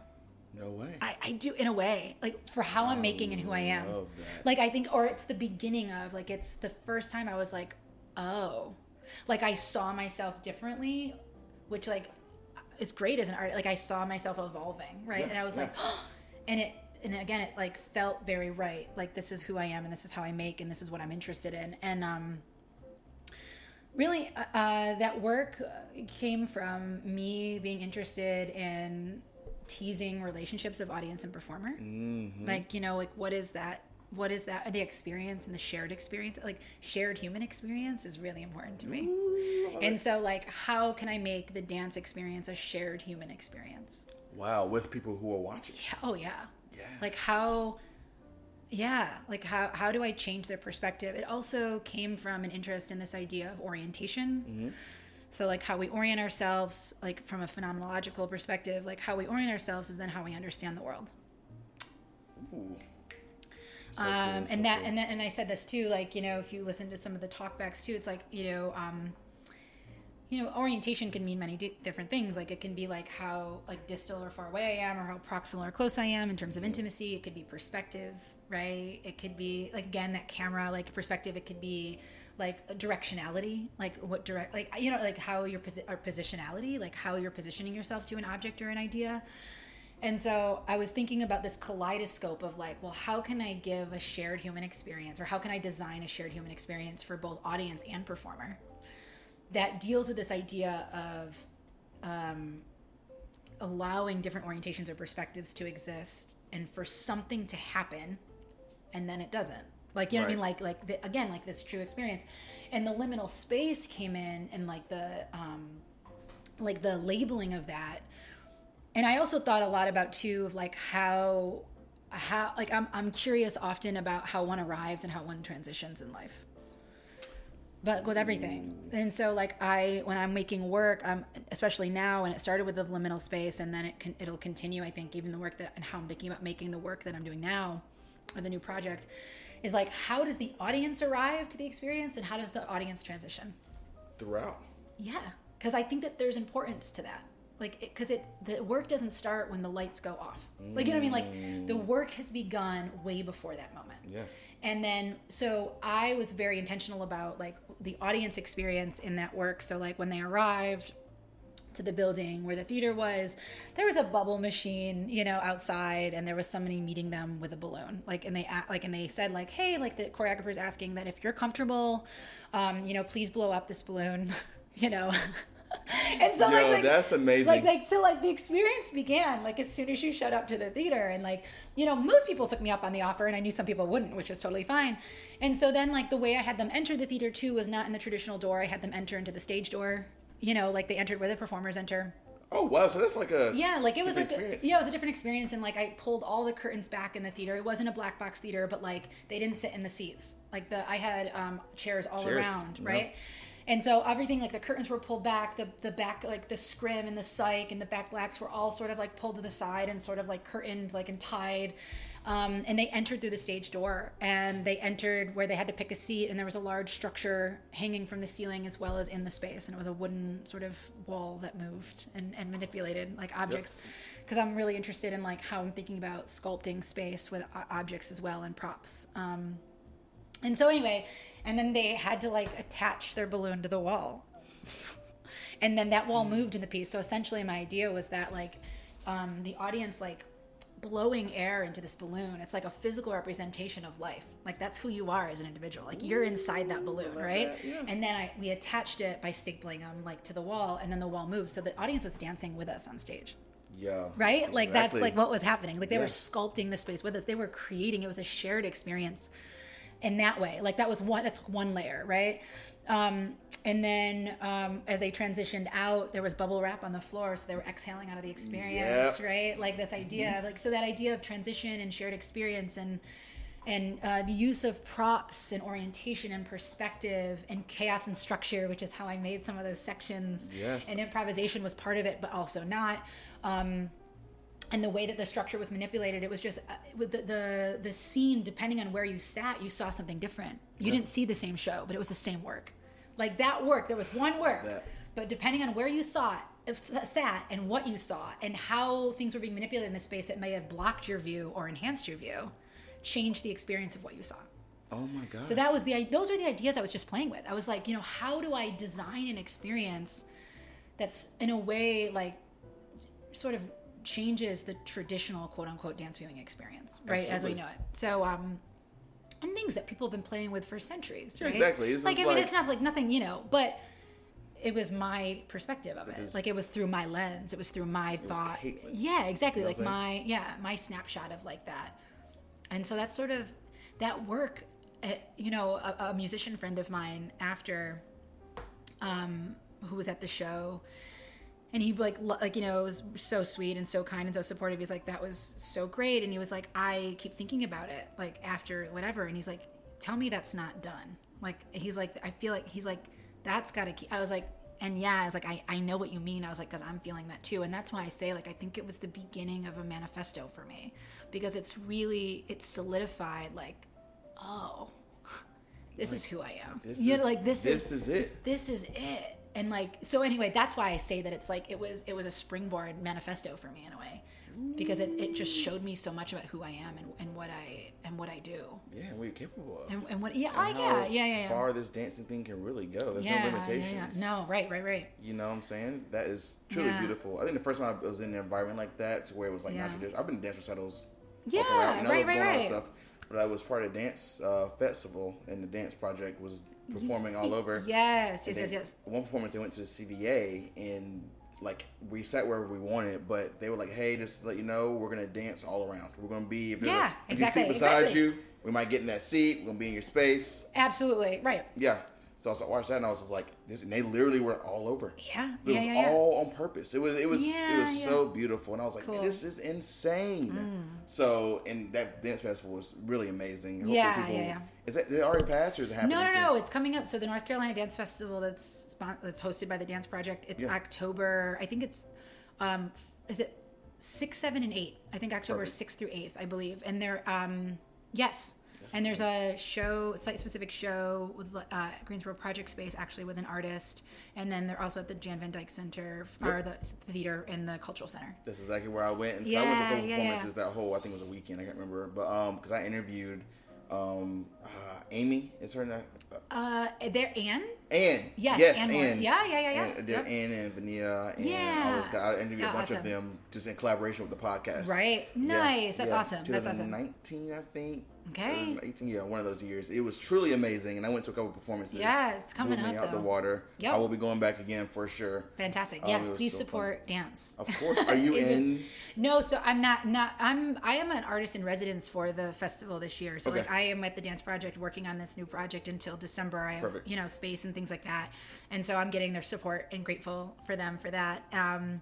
No way. I, I do in a way like for how I'm making and who I am like I think or it's the beginning of like it's the first time I was like oh Like I saw myself differently, which like it's great as an artist. Like I saw myself evolving, right? Yeah, and I was yeah. like, and it and again it like felt very right. Like this is who I am and this is how I make and this is what I'm interested in. And um really uh, uh, that work came from me being interested in teasing relationships of audience and performer like you know like what is that what is that the experience and the shared experience like shared human experience is really important to me. And so like how can i make the dance experience a shared human experience? Wow, with people who are watching. yeah, oh yeah. Yeah. like how yeah like how how do i change their perspective? It also came from an interest in this idea of orientation. Mm-hmm. So like how we orient ourselves like from a phenomenological perspective like how we orient ourselves is then how we understand the world. Ooh. So um, cool, so and that cool. and then and I said this too, like you know, if you listen to some of the talkbacks too, it's like you know, um, you know, orientation can mean many di- different things. Like it can be like how like distal or far away I am, or how proximal or close I am in terms of intimacy. It could be perspective, right? It could be like again that camera like perspective. It could be like directionality, like what direct, like you know, like how your posi- or positionality, like how you're positioning yourself to an object or an idea. And so I was thinking about this kaleidoscope of like, well, how can I give a shared human experience or how can I design a shared human experience for both audience and performer that deals with this idea of um, allowing different orientations or perspectives to exist and for something to happen and then it doesn't. Like, you know what I mean? Like, like the, again, like this true experience. And the liminal space came in and like the, um, like the labeling of that and I also thought a lot about too of like how how like I'm I'm curious often about how one arrives and how one transitions in life. But with everything. And so like I when I'm making work, um especially now and it started with the liminal space and then it can it'll continue I think even the work that and how I'm thinking about making the work that I'm doing now or the new project is like how does the audience arrive to the experience and how does the audience transition? throughout. Yeah, because I think that there's importance to that. Like, because it, the work doesn't start when the lights go off. Like, you know what I mean? Like, the work has begun way before that moment. Yes. And then, so I was very intentional about like the audience experience in that work. So, like, when they arrived to the building where the theater was, there was a bubble machine, you know, outside, and there was somebody meeting them with a balloon. Like, and they like, and they said like, hey, like the choreographer's asking that if you're comfortable, um, you know, please blow up this balloon, you know. and so Yo, like that's amazing. like like so like the experience began like as soon as you showed up to the theater and like you know most people took me up on the offer and i knew some people wouldn't which was totally fine. And so then like the way i had them enter the theater too was not in the traditional door. I had them enter into the stage door. You know like they entered where the performers enter. Oh wow, so that's like a yeah like it was like different experience. yeah it was a different experience. And like i pulled all the curtains back in the theater. It wasn't a black box theater but like they didn't sit in the seats. Like the i had um chairs all Chairs, around right and so everything like the curtains were pulled back the the back like the scrim and the cyc and the back blacks were all sort of like pulled to the side and sort of like curtained like and tied. Um, and they entered through the stage door and they entered where they had to pick a seat and there was a large structure hanging from the ceiling as well as in the space and it was a wooden sort of wall that moved and, and manipulated like objects. Because i'm really interested in like how i'm thinking about sculpting space with objects as well and props. Um, and so anyway, and then they had to like attach their balloon to the wall. and then that wall moved in the piece. So essentially my idea was that like um, the audience like blowing air into this balloon. It's like a physical representation of life. Like that's who you are as an individual. Like you're inside that balloon, right? that, yeah. And then I we attached it by stapling them like to the wall and then the wall moved. So the audience was dancing with us on stage yeah. right? Like that's like what was happening. Like they were sculpting the space with us. They were creating. It was a shared experience in that way. Like that was one. That's one layer, right? Um, and then um, as they transitioned out, there was bubble wrap on the floor, so they were exhaling out of the experience, Yep. right? Like this idea, like so that idea of transition and shared experience and and uh, the use of props and orientation and perspective and chaos and structure, which is how I made some of those sections. Yes. And improvisation was part of it, but also not. Um, and the way that the structure was manipulated, it was just uh, with the, the the scene. Depending on where you sat, you saw something different. You didn't see the same show, but it was the same work. Like that work, there was one work, That- but depending on where you saw it, if sat, and what you saw, and how things were being manipulated in the space that may have blocked your view or enhanced your view, changed the experience of what you saw. Oh my god. So that was the those were the ideas I was just playing with. I was like, you know, how do I design an experience that's in a way like sort of changes the traditional quote unquote dance viewing experience, right? As we know it. So um and things that people have been playing with for centuries, right? exactly. This like I mean it's not like nothing, you know, but it was my perspective of it. is- like it was through my lens. It was through my thought. Yeah, exactly. You know like my yeah, my snapshot of like that. And so that's sort of that work. uh, You know, a, a musician friend of mine after, um, who was at the show, and he like like you know was so sweet and so kind and so supportive. He's like that was so great, and he was like I keep thinking about it like after whatever, and he's like tell me that's not done. Like he's like I feel like he's like that's got to keep. I was like. And yeah, I was like, I, I know what you mean. I was like, because I'm feeling that too. And that's why I say, like, I think it was the beginning of a manifesto for me because it's really, it's solidified, like, oh, this is who I am. This you is, know, like, this, is this is, is it. this is it and like so anyway that's why i say that it's like it was it was a springboard manifesto for me in a way because it, it just showed me so much about who i am and, and what i and what i do Yeah, and what you're capable of. and, and what yeah And oh, yeah yeah yeah yeah far this dancing thing can really go. There's yeah, no limitations. yeah. no right right right You know what I'm saying? That is truly beautiful. I think the first time I was in an environment like that, to where it was like not traditional. I've been to dance recitals. Yeah, throughout, you know, right, right, right. Stuff, but I was part of a dance uh, festival, and the dance project was performing all over. yes yes yes yes One performance, they went to the CVA, and like we sat wherever we wanted, but they were like, "Hey, just to let you know, we're gonna dance all around. We're gonna be if Yeah, a, exactly, if you sit beside exactly. you, we might get in that seat. We're gonna be in your space. absolutely right Yeah." So I watched that, and I was just like, "This." And they literally were all over. yeah It yeah was yeah, yeah. all on purpose. It was it was it was yeah. so beautiful, and I was like, Cool. Mm. "This is insane." So, and that dance festival was really amazing. Yeah, yeah, yeah. Is that it already passed or is it happening? No, no, soon? no! It's coming up. So the North Carolina Dance Festival that's that's hosted by the Dance Project. It's Yeah. October. I think it's um, is it six, seven, and eight? I think October sixth through eighth, I believe. And they're um, yes. And there's a show, site-specific show with uh, Greensboro Project Space, actually with an artist, and then they're also at the Jan Van Dyke Center or the theater and the Cultural Center. That's exactly where I went. And so I went to a couple yeah, yeah. performances that whole. I think it was a weekend. I can't remember, but um, because I interviewed um, uh, Amy. Is her name? Uh, there Anne. Anne. Yes, yes, Anne. Anne. Yeah, yeah, yeah, yeah. Anne, Yep. Anne and Vania and all Yeah. those guys. I interviewed a Oh, bunch of them just in collaboration with the podcast. Right. Yeah, Nice. That's yeah, awesome. That's awesome. 2019, I think. Okay. Or 18, yeah, one of those years. It was truly amazing, and I went to a couple performances. Yeah, it's coming Blew me up, out the water. Yep. I will be going back again for sure. Fantastic. Oh, Yes, please so fun. support dance. Of course. Are you in? No, so I'm not not I'm I am an artist in residence for the festival this year. So Okay. like I am at the dance project working on this new project until December. I have Perfect. you know space and things like that. And so I'm getting their support and grateful for them for that. Um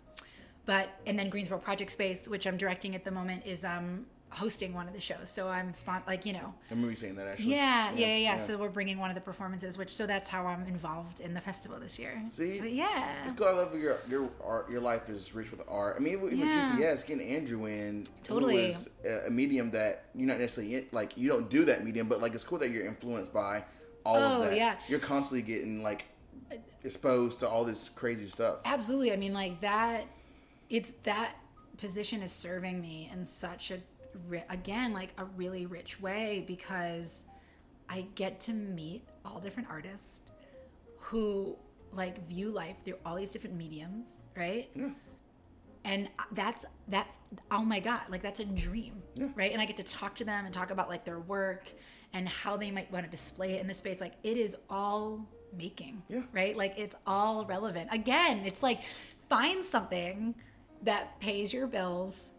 but and then Greensboro Project Space, which I'm directing at the moment, is um hosting one of the shows. So I'm spon- like, you know, I remember you saying that actually. yeah, yeah, yeah, yeah. So we're bringing one of the performances, which so that's how I'm involved in the festival this year. See? But yeah, It's cool. I love your your art. Your life is rich with art. I mean, even Yeah. GPS getting Andrew in, Totally. is a medium that you're not necessarily in, like you don't do that medium, but like it's cool that you're influenced by all Oh, of that. yeah. You're constantly getting like exposed to all this crazy stuff. Absolutely. I mean, like that. It's that position is serving me in such a again like a really rich way because I get to meet all different artists who like view life through all these different mediums, right? Yeah. and that's that oh my god like that's a dream Yeah. right and i get to talk to them and talk about like their work and how they might want to display it in the space like it is all making Yeah. right like it's all relevant again it's like find something that pays your bills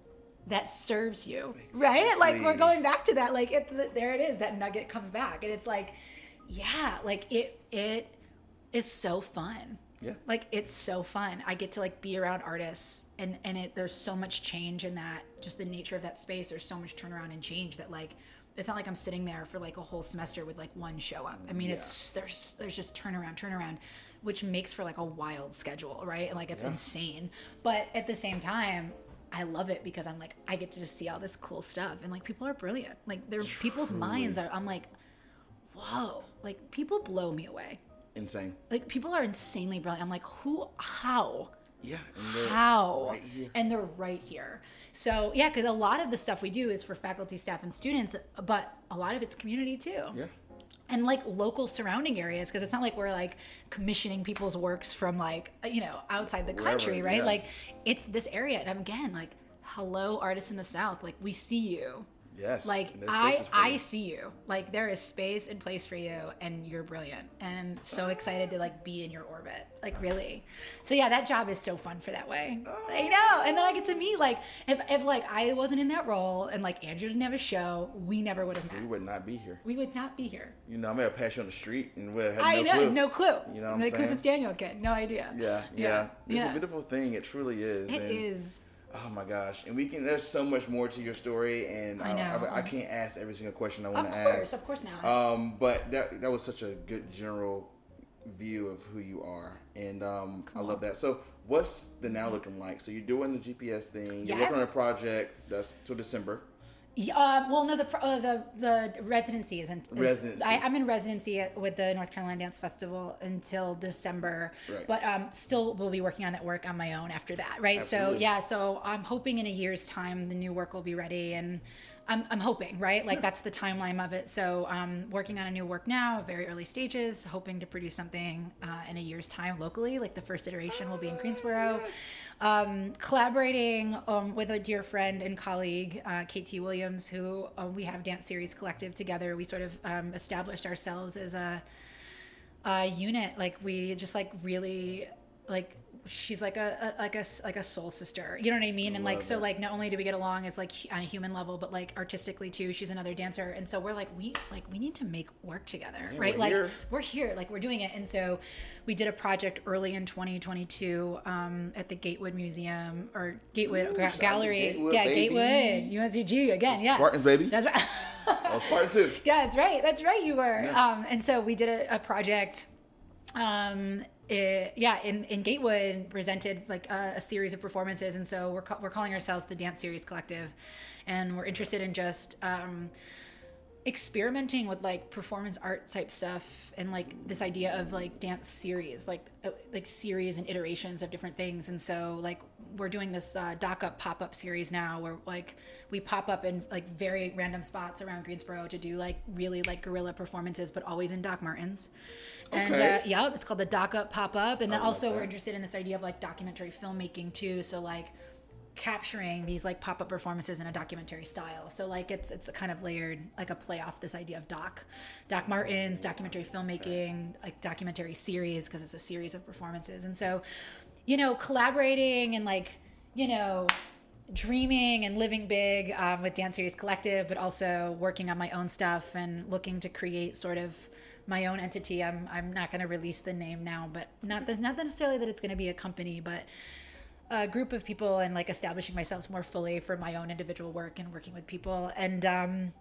that serves you right? Like we're going back to that like it, there it is that nugget comes back and it's like yeah like it it is so fun. Yeah. like it's so fun. I get to like be around artists and and it there's so much change in that just the nature of that space there's so much turnaround and change that like it's not like i'm sitting there for like a whole semester with like one show up. I mean it's there's there's just turnaround turnaround which makes for like a wild schedule right? And like it's Yeah. insane. But at the same time I love it because I'm like I get to just see all this cool stuff and like people are brilliant. Like their people's minds are I'm like, whoa, like people blow me away Insane. like people are insanely brilliant. I'm like, who, how, Yeah. And how right and they're right here so yeah because a lot of the stuff we do is for faculty staff and students but a lot of it's community too Yeah. And like local surrounding areas because it's not like we're like commissioning people's works from like you know outside the Wherever, country right yeah. like it's this area and again like hello artists in the south like we see you Yes. like i i see you like there is space and place for you and you're brilliant and so excited to like be in your orbit like really so yeah that job is so fun for that way oh. i know and then i get to meet like if, if like i wasn't in that role and like andrew didn't have a show we never would have met. We would not be here. we would not be here You know, I may have passed you on the street and have had I no know, clue. no clue. You know what I'm like, saying? it's Daniel kid, no idea. Yeah, yeah. yeah, It's yeah. a beautiful thing. It truly is. It and, is. Oh my gosh. And we can, there's so much more to your story. And I I, know. I, I can't ask every single question I want to ask. of course not. Um, but that, that was such a good general view of who you are. And um, I love that. So, what's the now looking like? So, you're doing the GPS thing. You're Yeah. working on a project that's till December. Yeah, uh, well, no, the uh, the the residency isn't. is- Residency. I, I'm in residency with the North Carolina Dance Festival until December, Right. but um, still will be working on that work on my own after that, right? Absolutely. So yeah, so I'm hoping in a year's time the new work will be ready, and I'm I'm hoping, right? Like that's the timeline of it. So um, working on a new work now, very early stages, hoping to produce something uh, in a year's time locally. Like the first iteration will be in Greensboro. Um, collaborating um, with a dear friend and colleague, uh, KT Williams, who uh, we have Dance Series Collective together. We sort of um, established ourselves as a, a unit. Like we just like really like she's like a, a like a like a soul sister. You know what I mean? And like so like not only do we get along, it's like on a human level, but like artistically too. She's another dancer, and so we're like we like we need to make work together, right? we're like here. we're here, like we're doing it, and so we did a project early in 2022 um, at the Gatewood Museum or Gatewood Ooh, Ga- shout out to Gallery. Gatewood, yeah, baby. Gatewood UNCG again. Yeah, Spartans, baby. That's right. I was part two. Yeah, that's right. That's right. You were. Yeah. Um, and so we did a, a project. Um, it- yeah, in, in Gatewood, presented like a, a series of performances, and so we're ca- we're calling ourselves the Dance Series Collective, and we're interested in just um, experimenting with like performance art type stuff and like this idea of like dance series like uh, like series and iterations of different things and so like we're doing this uh, dock up pop up series now where like we pop up in like very random spots around Greensboro to do like really like guerrilla performances but always in Doc Martens and Okay. uh, yeah it's called the Doc up pop up and then also we're interested in this idea of like documentary filmmaking too so like capturing these like pop-up performances in a documentary style. So like it's it's kind of layered like a play off this idea of doc, Doc Martens documentary filmmaking, like documentary series because it's a series of performances. And so, you know, collaborating and like, you know, dreaming and living big um, with Dance Series Collective, but also working on my own stuff and looking to create sort of my own entity. I'm I'm not going to release the name now, but not that's not necessarily that it's going to be a company, but a group of people and like establishing myself more fully for my own individual work and working with people and um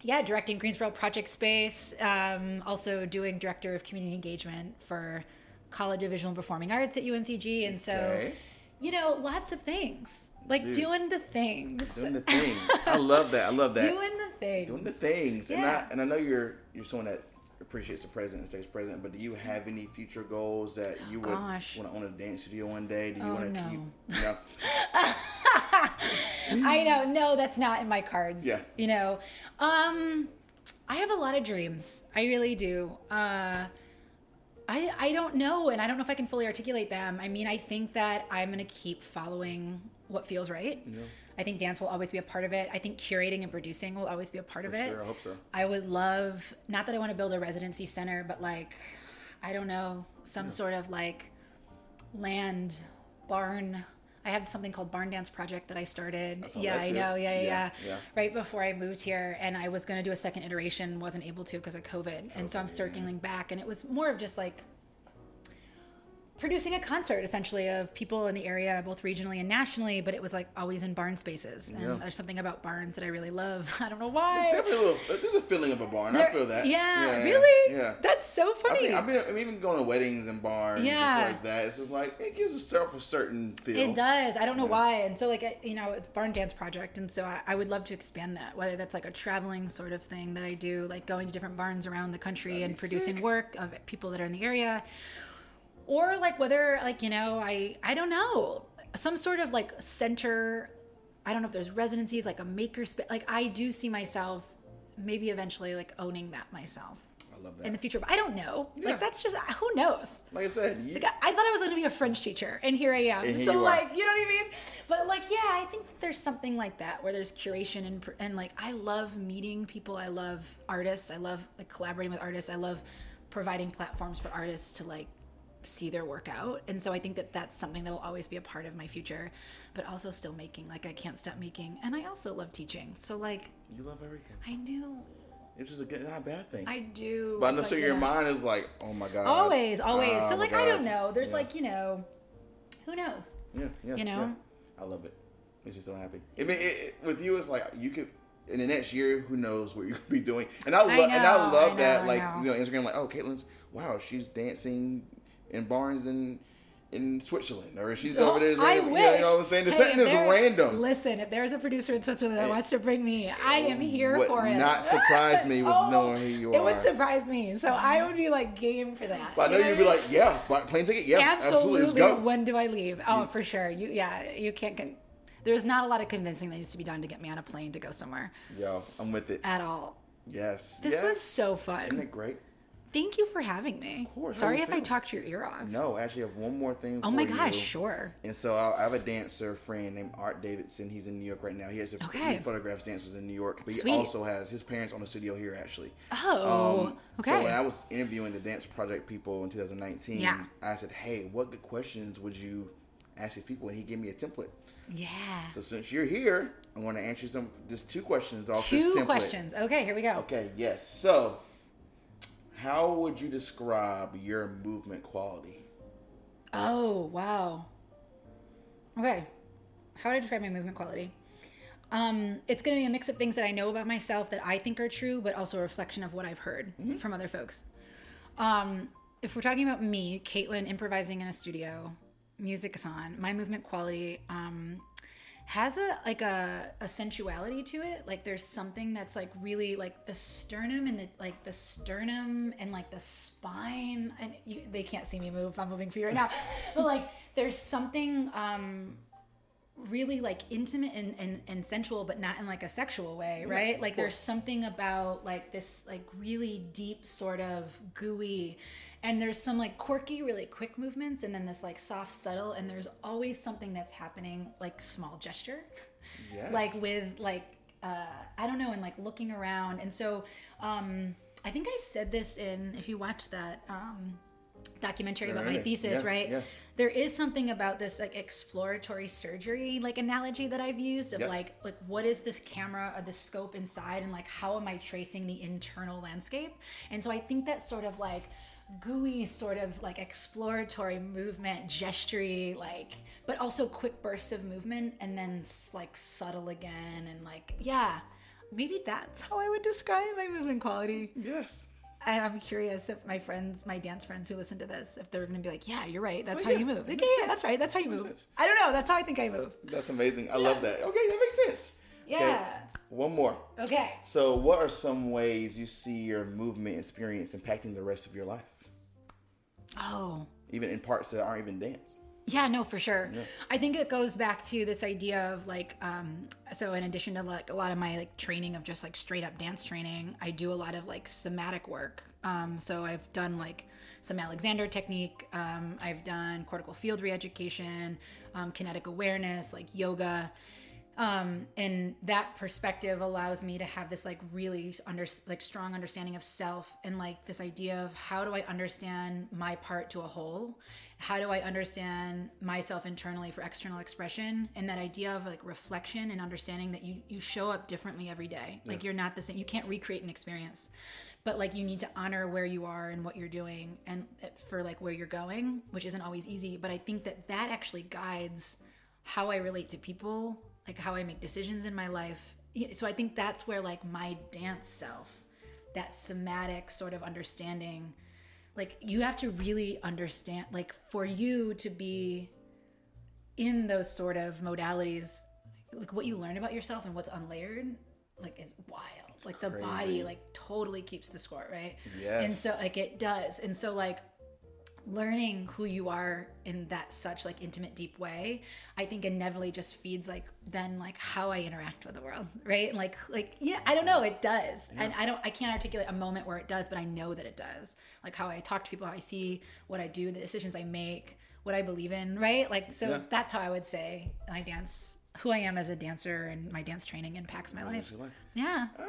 yeah directing greensboro project space um also doing director of community engagement for college of visual and performing arts at uncg and so you know lots of things like Dude. doing the things Doing the thing. I love that. I love that. doing the things doing the things. Yeah. And I and I know you're you're someone that appreciates the present and stays present, but do you have any future goals that you would want to own a dance studio one day? Do you Oh, want to no. keep know, I know. No, that's not in my cards. Yeah. You know, um, I have a lot of dreams. I really do. Uh, I I don't know, and I don't know if I can fully articulate them. I mean, I think that I'm gonna keep following what feels right. I think dance will always be a part of it. I think curating and producing will always be a part of For it. sure, I hope so. I would love not that I want to build a residency center, but like I don't know, some sort of like land barn. I have something called Barn Dance Project that I started. saw Yeah, I know. Yeah, yeah, Yeah, yeah, yeah. Right before I moved here, and I was going to do a second iteration, wasn't able to because of COVID, and oh, so I'm circling back, and it was more of just like producing a concert essentially of people in the area both regionally and nationally but it was like always in barn spaces and Yeah. there's something about barns that i really love i don't know why It's definitely a little, there's a feeling of a barn. I feel that. Yeah, really? Yeah. That's so funny. I mean, I'm even going to weddings and barns and Yeah. stuff like that. It's just like it gives itself a certain feel. it does. I don't know why. And so, like, you know, it's Barn Dance Project. And so I, I would love to expand that, whether that's like a traveling sort of thing that I do, like going to different barns around the country and producing sick. work of people that are in the area. Or like whether like you know i i don't know some sort of like center i don't know if there's residencies like a maker space like i do see myself maybe eventually like owning that myself I love that. in the future but i don't know Yeah. like that's just who knows like I said, you, like, I thought I was going to be a French teacher, and here I am. Here so, you are. like, you know what I mean? But, like, yeah, I think that there's something like that where there's curation and, and like, I love meeting people. I love artists. I love like collaborating with artists. I love providing platforms for artists to like see their work out. And so I think that that's something that'll always be a part of my future, but also still making. Like, I can't stop making. And I also love teaching. So, like, you love everything. I do. It's just a good, not a bad thing. I do. but I'm It's not sure your yeah. mind is like, oh my god. Always, oh always. Oh so my like I don't know. There's Yeah. like you know, who knows? Yeah, yeah. You know? yeah. I love it. Makes me so happy. I mean, it, it, with you, it's like you could in the next year, who knows what you could be doing. And I love, I and I love I that, know, I like know. you know, Instagram, like, oh, Caitlin's, wow, she's dancing in barns in in Switzerland, or she's oh, over there. Oh, I you wish. know what I'm saying? There's Hey, that's there- random. Listen, if there's a producer in Switzerland that wants to bring me, I am here would for it. not surprise me with Oh, knowing who you It are. It would surprise me. So I would be like game for that. But I know You you'd be like, yeah, plane ticket, yeah, absolutely, absolutely. When do I leave? Oh, for sure. You yeah. You can't. Con- there's not a lot of convincing that needs to be done to get me on a plane to go somewhere Yo, I'm with it. at all. Yes. This yes. was so fun. Isn't it great? Thank you for having me. Of course. Sorry if I talked your ear off. No, actually, I have one more thing. Oh my gosh, you. sure. And so I I have a dancer friend named Art Davidson. He's in New York right now. He has a, Okay. he photographs dancers in New York, but he also has his parents on the studio here actually. Oh, Um, okay. So when I was interviewing the dance project people in 2019, Yeah. I said, "Hey, what good questions would you ask these people?" And he gave me a template. yeah. So since you're here, I'm going to answer some just two questions off Two questions. Okay, here we go. Okay. Yes. So, how would you describe your movement quality? Oh, wow. Okay. How would I describe my movement quality? Um, it's going to be a mix of things that I know about myself that I think are true, but also a reflection of what I've heard from other folks. Um, if we're talking about me, Caitlin, improvising in a studio, music is on, my movement quality um, has a like a, a sensuality to it. Like there's something that's like really like the sternum and the like the sternum and like the spine. And you, they can't see me move. I'm moving for you right now, but like there's something um, really like intimate and, and, and sensual but not in like a sexual way right like there's something about like this like really deep sort of gooey and there's some like quirky really quick movements and then this like soft subtle and there's always something that's happening like small gesture Yes. like with like uh i don't know and like looking around and so um i think i said this in if you watch that um documentary about my thesis Yeah, right yeah. there is something about this like exploratory surgery like analogy that I've used of Yep. like like what is this camera or the scope inside and like how am I tracing the internal landscape and so I think that sort of like gooey sort of like exploratory movement gestury like but also quick bursts of movement and then like subtle again and like yeah maybe that's how I would describe my movement quality Yes. and I'm curious if my friends, my dance friends who listen to this, if they're going to be like, "Yeah, you're right. That's So, how yeah, you move." Like, yeah, yeah, that's right. That's how you move. sense. I don't know. That's how I think I move. That's amazing. I love that. Okay, that makes sense. Okay, Yeah. One more. Okay. So, what are some ways you see your movement experience impacting the rest of your life, Oh. even in parts that aren't even dance? Yeah, no, for sure. I think it goes back to this idea of like, um, so in addition to like a lot of my like training of just like straight up dance training, I do a lot of like somatic work. Um, so I've done like some Alexander technique. Um, I've done cortical field reeducation, um, kinetic awareness, like yoga. Um, and that perspective allows me to have this like really under like strong understanding of self and like this idea of how do i understand my part to a whole? How do i understand myself internally for external expression? And that idea of like reflection and understanding that you you show up differently every day. Like you're not the same you can't recreate an experience but like you need to honor where you are and what you're doing and uh, for like where you're going which isn't always easy but i think that that actually guides how I relate to people, like how I make decisions in my life. So I think that's where like my dance self, that somatic sort of understanding, like you have to really understand, like for you to be in those sort of modalities, like what you learn about yourself and what's unlayered, like is wild. Like the body, like totally keeps the score, right? yes. And so like it does. And so like learning who you are in that such like intimate deep way i think inevitably just feeds like then like how i interact with the world right? Like like yeah i don't know it does. And i don't i can't articulate a moment where it does but i know that it does. Like how i talk to people how i see what i do the decisions i make what i believe in right? Like so Yeah. that's how i would say i dance who i am as a dancer and my dance training impacts my life. life. yeah. Oh,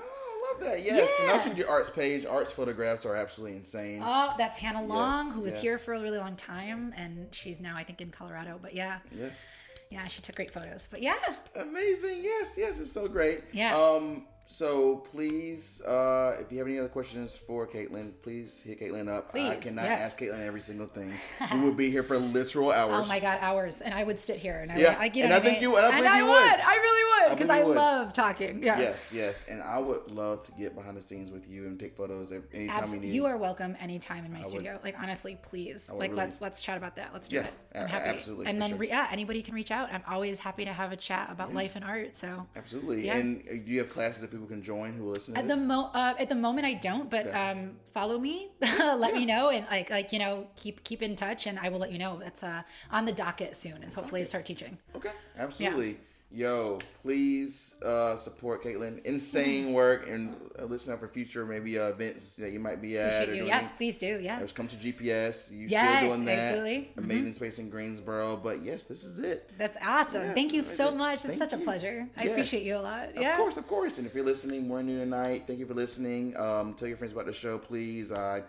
That. Yes. And Yeah. also your arts page. Arts photographs are absolutely insane. Oh, that's Hannah Long, who was yes. here for a really long time, and she's now, I think, in Colorado. But yeah, yes. yeah, she took great photos. But yeah, Amazing. Yes, yes, it's so great. Yeah. Um, so please, uh, if you have any other questions for Caitlin, please hit Caitlin up. Please, I cannot yes. ask Caitlin every single thing. we would be here for literal hours. oh my God, hours, and I would sit here and I, Yeah, would, I, you and I think mean? you- and I believe you would. I really would, because believe I, love talking. Yeah. Yes, yes, and I would love to get behind the scenes with you and take photos anytime we need. you are welcome anytime in my would- studio. Like honestly, please. Like really- let's let's chat about that. Let's do Yeah, it. I'm happy. absolutely, And then sure. re- yeah, anybody can reach out. I'm always happy to have a chat about life and art. So Absolutely. Yeah. And uh, do you have classes that people can join who listen At this? the mo- uh, at the moment, I don't. But Yeah. um, follow me, let me know, and like like you know, keep keep in touch, and I will let you know. That's uh, on the docket soon. Is hopefully to start teaching. Okay, absolutely. Yo, please uh, support Caitlin. Insane work, and uh, listen out for future maybe uh, events that you might be at. Appreciate or you. Yes, please do. Yeah. There's come to GPS. You Yes, still doing that? absolutely. Amazing space in Greensboro. But yes, this is it. That's awesome. Yes, Thank you so much. It's Thank such a you. pleasure. I Yes. appreciate you a lot. Yeah. Of course, of course. And if you're listening, morning, noon, and night, thank you for listening. Um, tell your friends about the show, please. I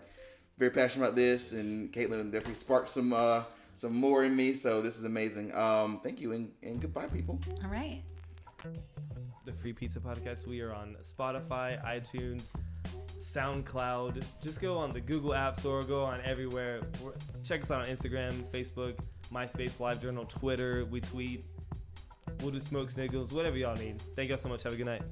very passionate about this, and Caitlin definitely sparked some uh, some more in me. So this is amazing. Um, thank you, and, and goodbye, people. All right. the Free Pizza Podcast. We are on Spotify, iTunes, SoundCloud. Just go on the Google App Store, go on everywhere. We're, check us out on Instagram, Facebook, MySpace, LiveJournal, Twitter. We tweet. We'll do smoke signals, whatever y'all need. Thank y'all so much. Have a good night.